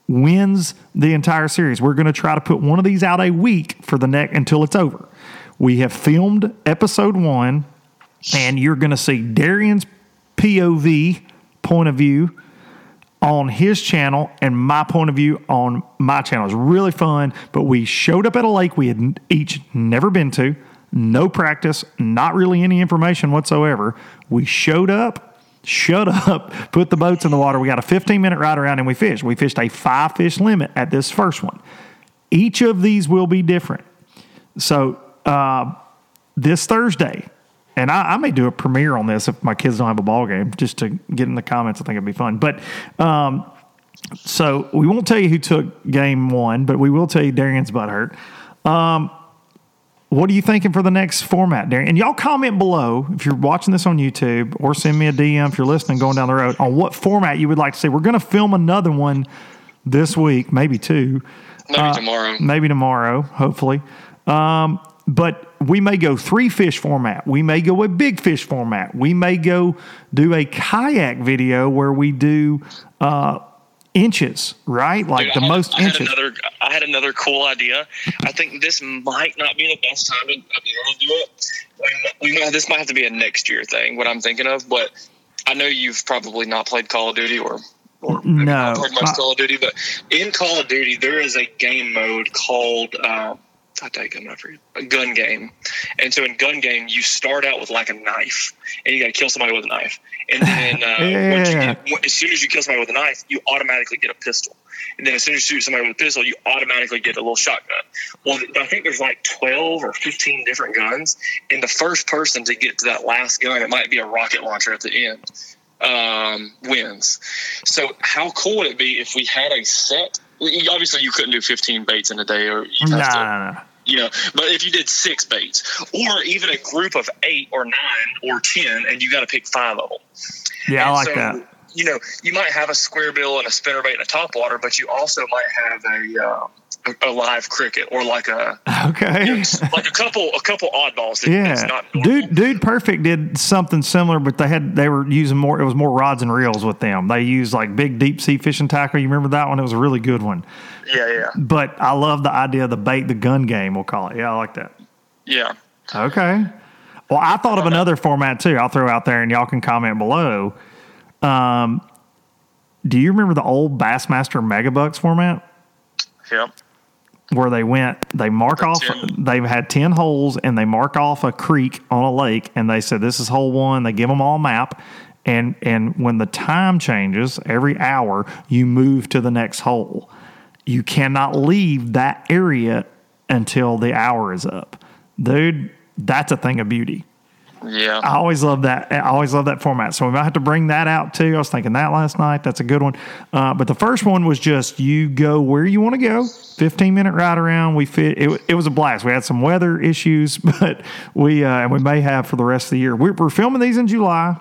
wins the entire series. We're going to try to put one of these out a week for the next until it's over. We have filmed episode one, and you're going to see Darian's POV point of view on his channel and my point of view on my channel. It was really fun, but we showed up at a lake we had each never been to, no practice, not really any information whatsoever. We showed up, shut up, put the boats in the water. We got a 15 minute ride around and we fished. We fished a five fish limit at this first one. Each of these will be different. So uh, this Thursday, and I, I, may do a premiere on this if my kids don't have a ball game, just to get in the comments. I think it'd be fun. But um, so we won't tell you who took game one, but we will tell you Darian's butt hurt. Um, what are you thinking for the next format, Darian? And y'all comment below if you're watching this on YouTube or send me a DM if you're listening going down the road on what format you would like to see. We're going to film another one this week, maybe two. Maybe uh, tomorrow. Maybe tomorrow, hopefully. Um, but we may go three fish format. We may go a big fish format. We may go do a kayak video where we do uh, inches, right? Like Dude, the I, most I inches. Had another, I had another cool idea. I think this might not be the best time to, to do it. We might, this might have to be a next year thing. What I'm thinking of, but I know you've probably not played Call of Duty or or no, played much Call of Duty, but in Call of Duty there is a game mode called. Um, I take I forget a gun game, and so in gun game you start out with like a knife, and you got to kill somebody with a knife, and then uh, yeah. get, as soon as you kill somebody with a knife, you automatically get a pistol, and then as soon as you shoot somebody with a pistol, you automatically get a little shotgun. Well, I think there's like twelve or fifteen different guns, and the first person to get to that last gun, it might be a rocket launcher at the end, um, wins. So how cool would it be if we had a set obviously you couldn't do 15 baits in a day or you nah, to, nah, nah. you know but if you did six baits or even a group of eight or nine or ten and you got to pick five of them yeah and i like so, that you know you might have a square bill and a spinner bait and a top water but you also might have a uh, a, live cricket or like a okay. you know, like a couple a couple oddballs that, yeah. dude dude perfect did something similar but they had they were using more it was more rods and reels with them. They used like big deep sea fishing tackle. You remember that one? It was a really good one. Yeah yeah. But i love the idea of the bait the gun game we'll call it. Yeah i like that. Yeah. Okay. Well i thought of another format too. I'll throw out there and y'all can comment below. Um, do you remember the old bassmaster megabucks format? Yep where they went, they mark off, they've had 10 holes and they mark off a creek on a lake and they said, this is hole one. They give them all a map. And, and when the time changes every hour, you move to the next hole. You cannot leave that area until the hour is up. Dude, that's a thing of beauty. Yeah. I always love that. I always love that format. So we might have to bring that out too. I was thinking that last night. That's a good one. Uh, but the first one was just you go where you want to go. 15 minute ride around. We fit. It, it was a blast. We had some weather issues, but we uh, and we may have for the rest of the year. We're, we're filming these in July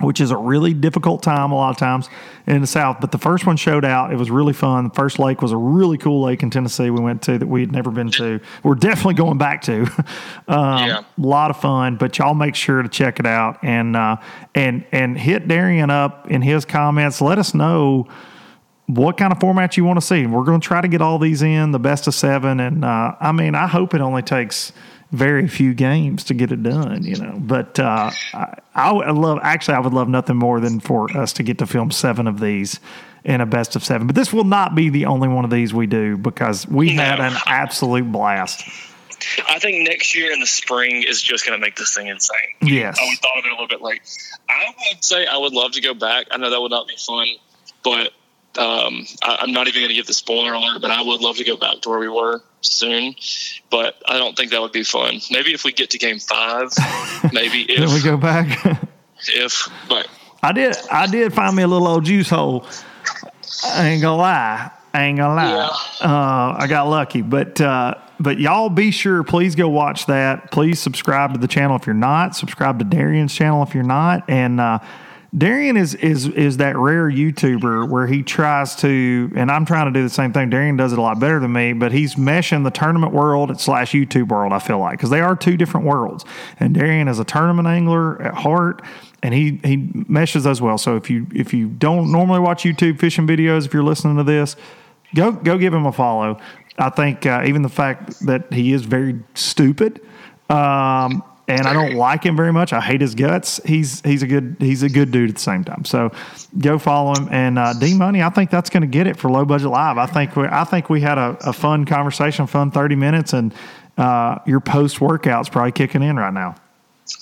which is a really difficult time a lot of times in the South. But the first one showed out. It was really fun. The first lake was a really cool lake in Tennessee we went to that we had never been to. We're definitely going back to. um, yeah. A lot of fun. But y'all make sure to check it out and uh, and and hit Darian up in his comments. Let us know what kind of format you want to see. We're going to try to get all these in the best of seven. And uh, I mean, I hope it only takes – very few games to get it done, you know. But uh, I, I would love, actually, I would love nothing more than for us to get to film seven of these in a best of seven. But this will not be the only one of these we do because we no. had an absolute blast. I think next year in the spring is just going to make this thing insane. Yes. I, we thought of it a little bit late. I would say I would love to go back. I know that would not be fun, but um, I, am not even going to give the spoiler alert, but I would love to go back to where we were soon. But I don't think that would be fun. Maybe if we get to game five, maybe if we go back. if, but I did, I did find me a little old juice hole. I ain't gonna lie. I ain't gonna lie. Yeah. Uh, I got lucky, but uh, but y'all be sure. Please go watch that. Please subscribe to the channel if you're not. Subscribe to Darian's channel if you're not, and. Uh, Darian is is is that rare YouTuber where he tries to, and I'm trying to do the same thing. Darian does it a lot better than me, but he's meshing the tournament world slash YouTube world. I feel like because they are two different worlds. And Darian is a tournament angler at heart, and he he meshes those well. So if you if you don't normally watch YouTube fishing videos, if you're listening to this, go go give him a follow. I think uh, even the fact that he is very stupid. Um, and I don't like him very much. I hate his guts. He's he's a good he's a good dude at the same time. So go follow him and uh, D Money. I think that's going to get it for low budget live. I think we I think we had a, a fun conversation, fun thirty minutes, and uh, your post workout's probably kicking in right now.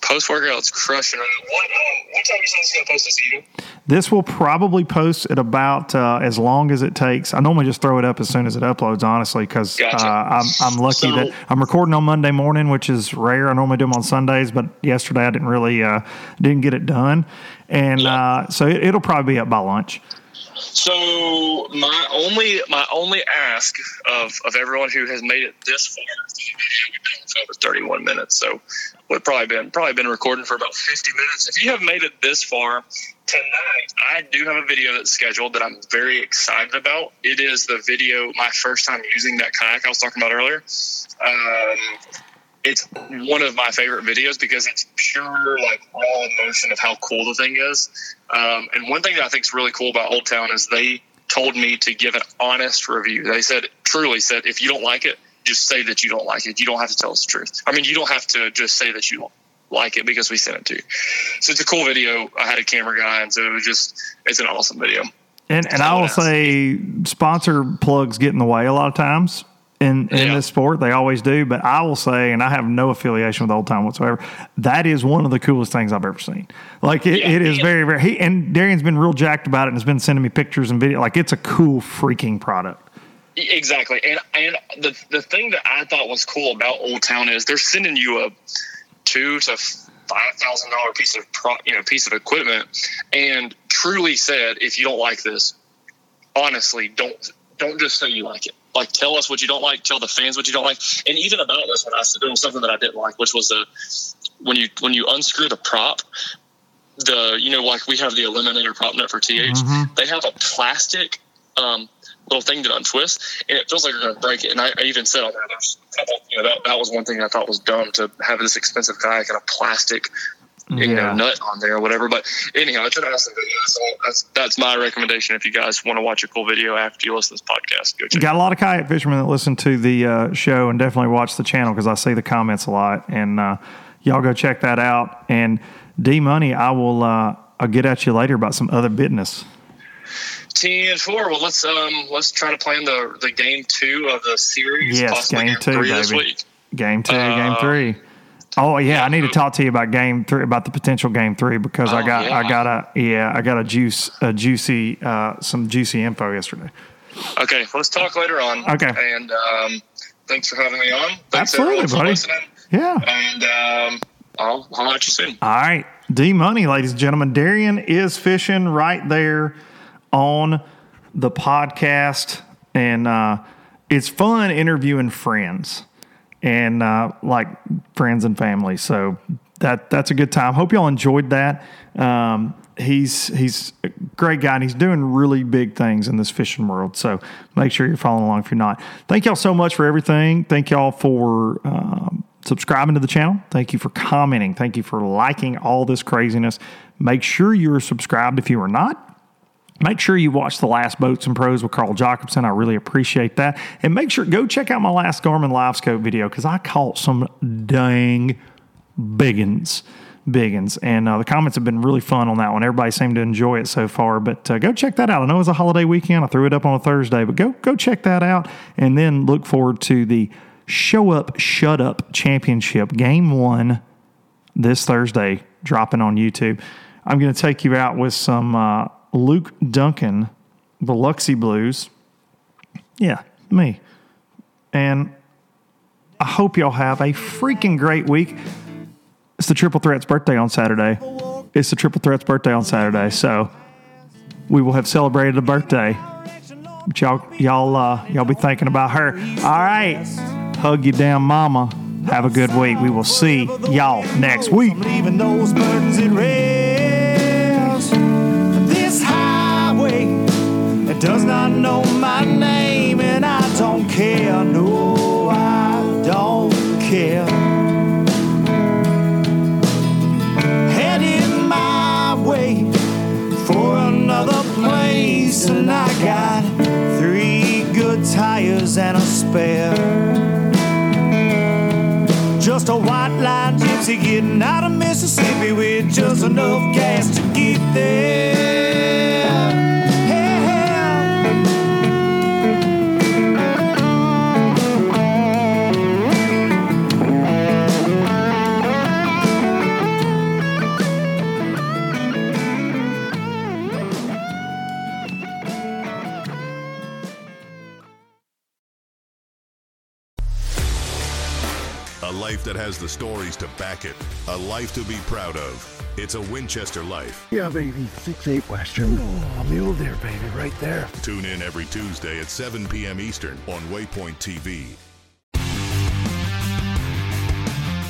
Post workouts crushing it. What, what time you say it's going to post this evening? This will probably post at about uh, as long as it takes. I normally just throw it up as soon as it uploads, honestly, because Gotcha. uh, I'm, I'm lucky So- that I'm recording on Monday morning, which is rare. I normally do them on Sundays, but yesterday I didn't really uh, didn't get it done, and uh, so it, it'll probably be up by lunch. So my only my only ask of, of everyone who has made it this far, we've for over 31 minutes. So we've probably been probably been recording for about 50 minutes. If you have made it this far tonight, I do have a video that's scheduled that I'm very excited about. It is the video my first time using that kayak I was talking about earlier. Um, it's one of my favorite videos because it's pure like raw emotion of how cool the thing is. Um, and one thing that I think is really cool about Old Town is they told me to give an honest review. They said, truly said, if you don't like it, just say that you don't like it. You don't have to tell us the truth. I mean, you don't have to just say that you don't like it because we sent it to you. So it's a cool video. I had a camera guy, and so it was just, it's an awesome video. And and I will say sponsor plugs get in the way a lot of times in, in Yeah. this sport. They always do. But I will say, and I have no affiliation with Old Town whatsoever, that is one of the coolest things I've ever seen. Like it, Yeah, it is yeah. very, very he and Darian's been real jacked about it and has been sending me pictures and video. Like it's a cool freaking product. Exactly, and and the the thing that I thought was cool about Old Town is they're sending you a two to five thousand dollar piece of pro, you know piece of equipment, and truly said if you don't like this, honestly, don't don't just say you like it. Like tell us what you don't like, tell the fans what you don't like, and even about this one, I said there was something that I didn't like, which was the when you when you unscrew the prop. The you know like we have the eliminator prop nut for TH. They have a plastic um, little thing to untwist, and it feels like you're going to break it. And I, I even said on there, there's a couple, you know, that, that was one thing I thought was dumb to have this expensive kayak and a plastic, you Yeah. know, nut on there or whatever. But anyhow, it's an awesome video. So that's that's my recommendation. If you guys want to watch a cool video after you listen to this podcast, go check. it Got a lot of kayak fishermen that listen to the uh, show and definitely watch the channel because I see the comments a lot. And uh, y'all go check that out. And D Money, I will. Uh, I'll get at you later about some other business. Ten four. Well, let's um let's try to plan the the game two of the series. Yes, possibly game two, three this baby. week. Game two, game Uh, three. Oh yeah, I need to talk to you about game three, about the potential game three because I Oh, got, I got a, yeah, I got a juice, a juicy, uh, some juicy info yesterday. Okay, let's talk later on. Okay. And um, thanks for having me on. Thanks Absolutely, buddy. listening. Yeah. And um, I'll holler at you soon. All right, D Money, ladies and gentlemen. Darian is fishing right there on the podcast, and uh, it's fun interviewing friends and uh, like friends and family. So that that's a good time. Hope y'all enjoyed that. Um, he's he's a great guy and he's doing really big things in this fishing world. So make sure you're following along if you're not. Thank y'all so much for everything. Thank y'all for um, subscribing to the channel. Thank you for commenting. Thank you for liking all this craziness. Make sure you're subscribed if you are not. Make sure you watch the last Boats and Pros with Carl Jacobson. I really appreciate that. And make sure go check out my last Garmin Livescope video because I caught some dang biggins. Biggins. And uh, the comments have been really fun on that one. Everybody seemed to enjoy it so far. But uh, go check that out. I know it was a holiday weekend. I threw it up on a Thursday, but go go check that out. And then look forward to the Show Up, Shut Up Championship Game One this Thursday, dropping on YouTube. I'm going to take you out with some uh, Luke Duncan, Biloxi Blues. Yeah, me. And I hope y'all have a freaking great week. It's the Triple Threat's birthday on Saturday. It's the Triple Threat's birthday on Saturday, so we will have celebrated a birthday. But y'all, y'all, uh, y'all be thinking about her. All right, hug your damn mama. Have a good week. We will see y'all next week. Does not know my name, and I don't care. No, I don't care. Headed my way for another place, and I got three good tires and a spare. Just a white line gypsy getting out of Mississippi with just enough gas to get there. Has the stories to back it. A life to be proud of. It's a Winchester life. Yeah, baby. 6 8 Western. Oh, mule deer, baby, right there. Tune in every Tuesday at 7 p.m. Eastern on Waypoint TV.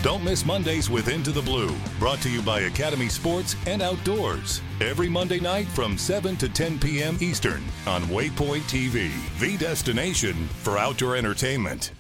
Don't miss Mondays with Into the Blue, brought to you by Academy Sports and Outdoors. Every Monday night from 7 to 10 p.m. Eastern on Waypoint TV, the destination for outdoor entertainment.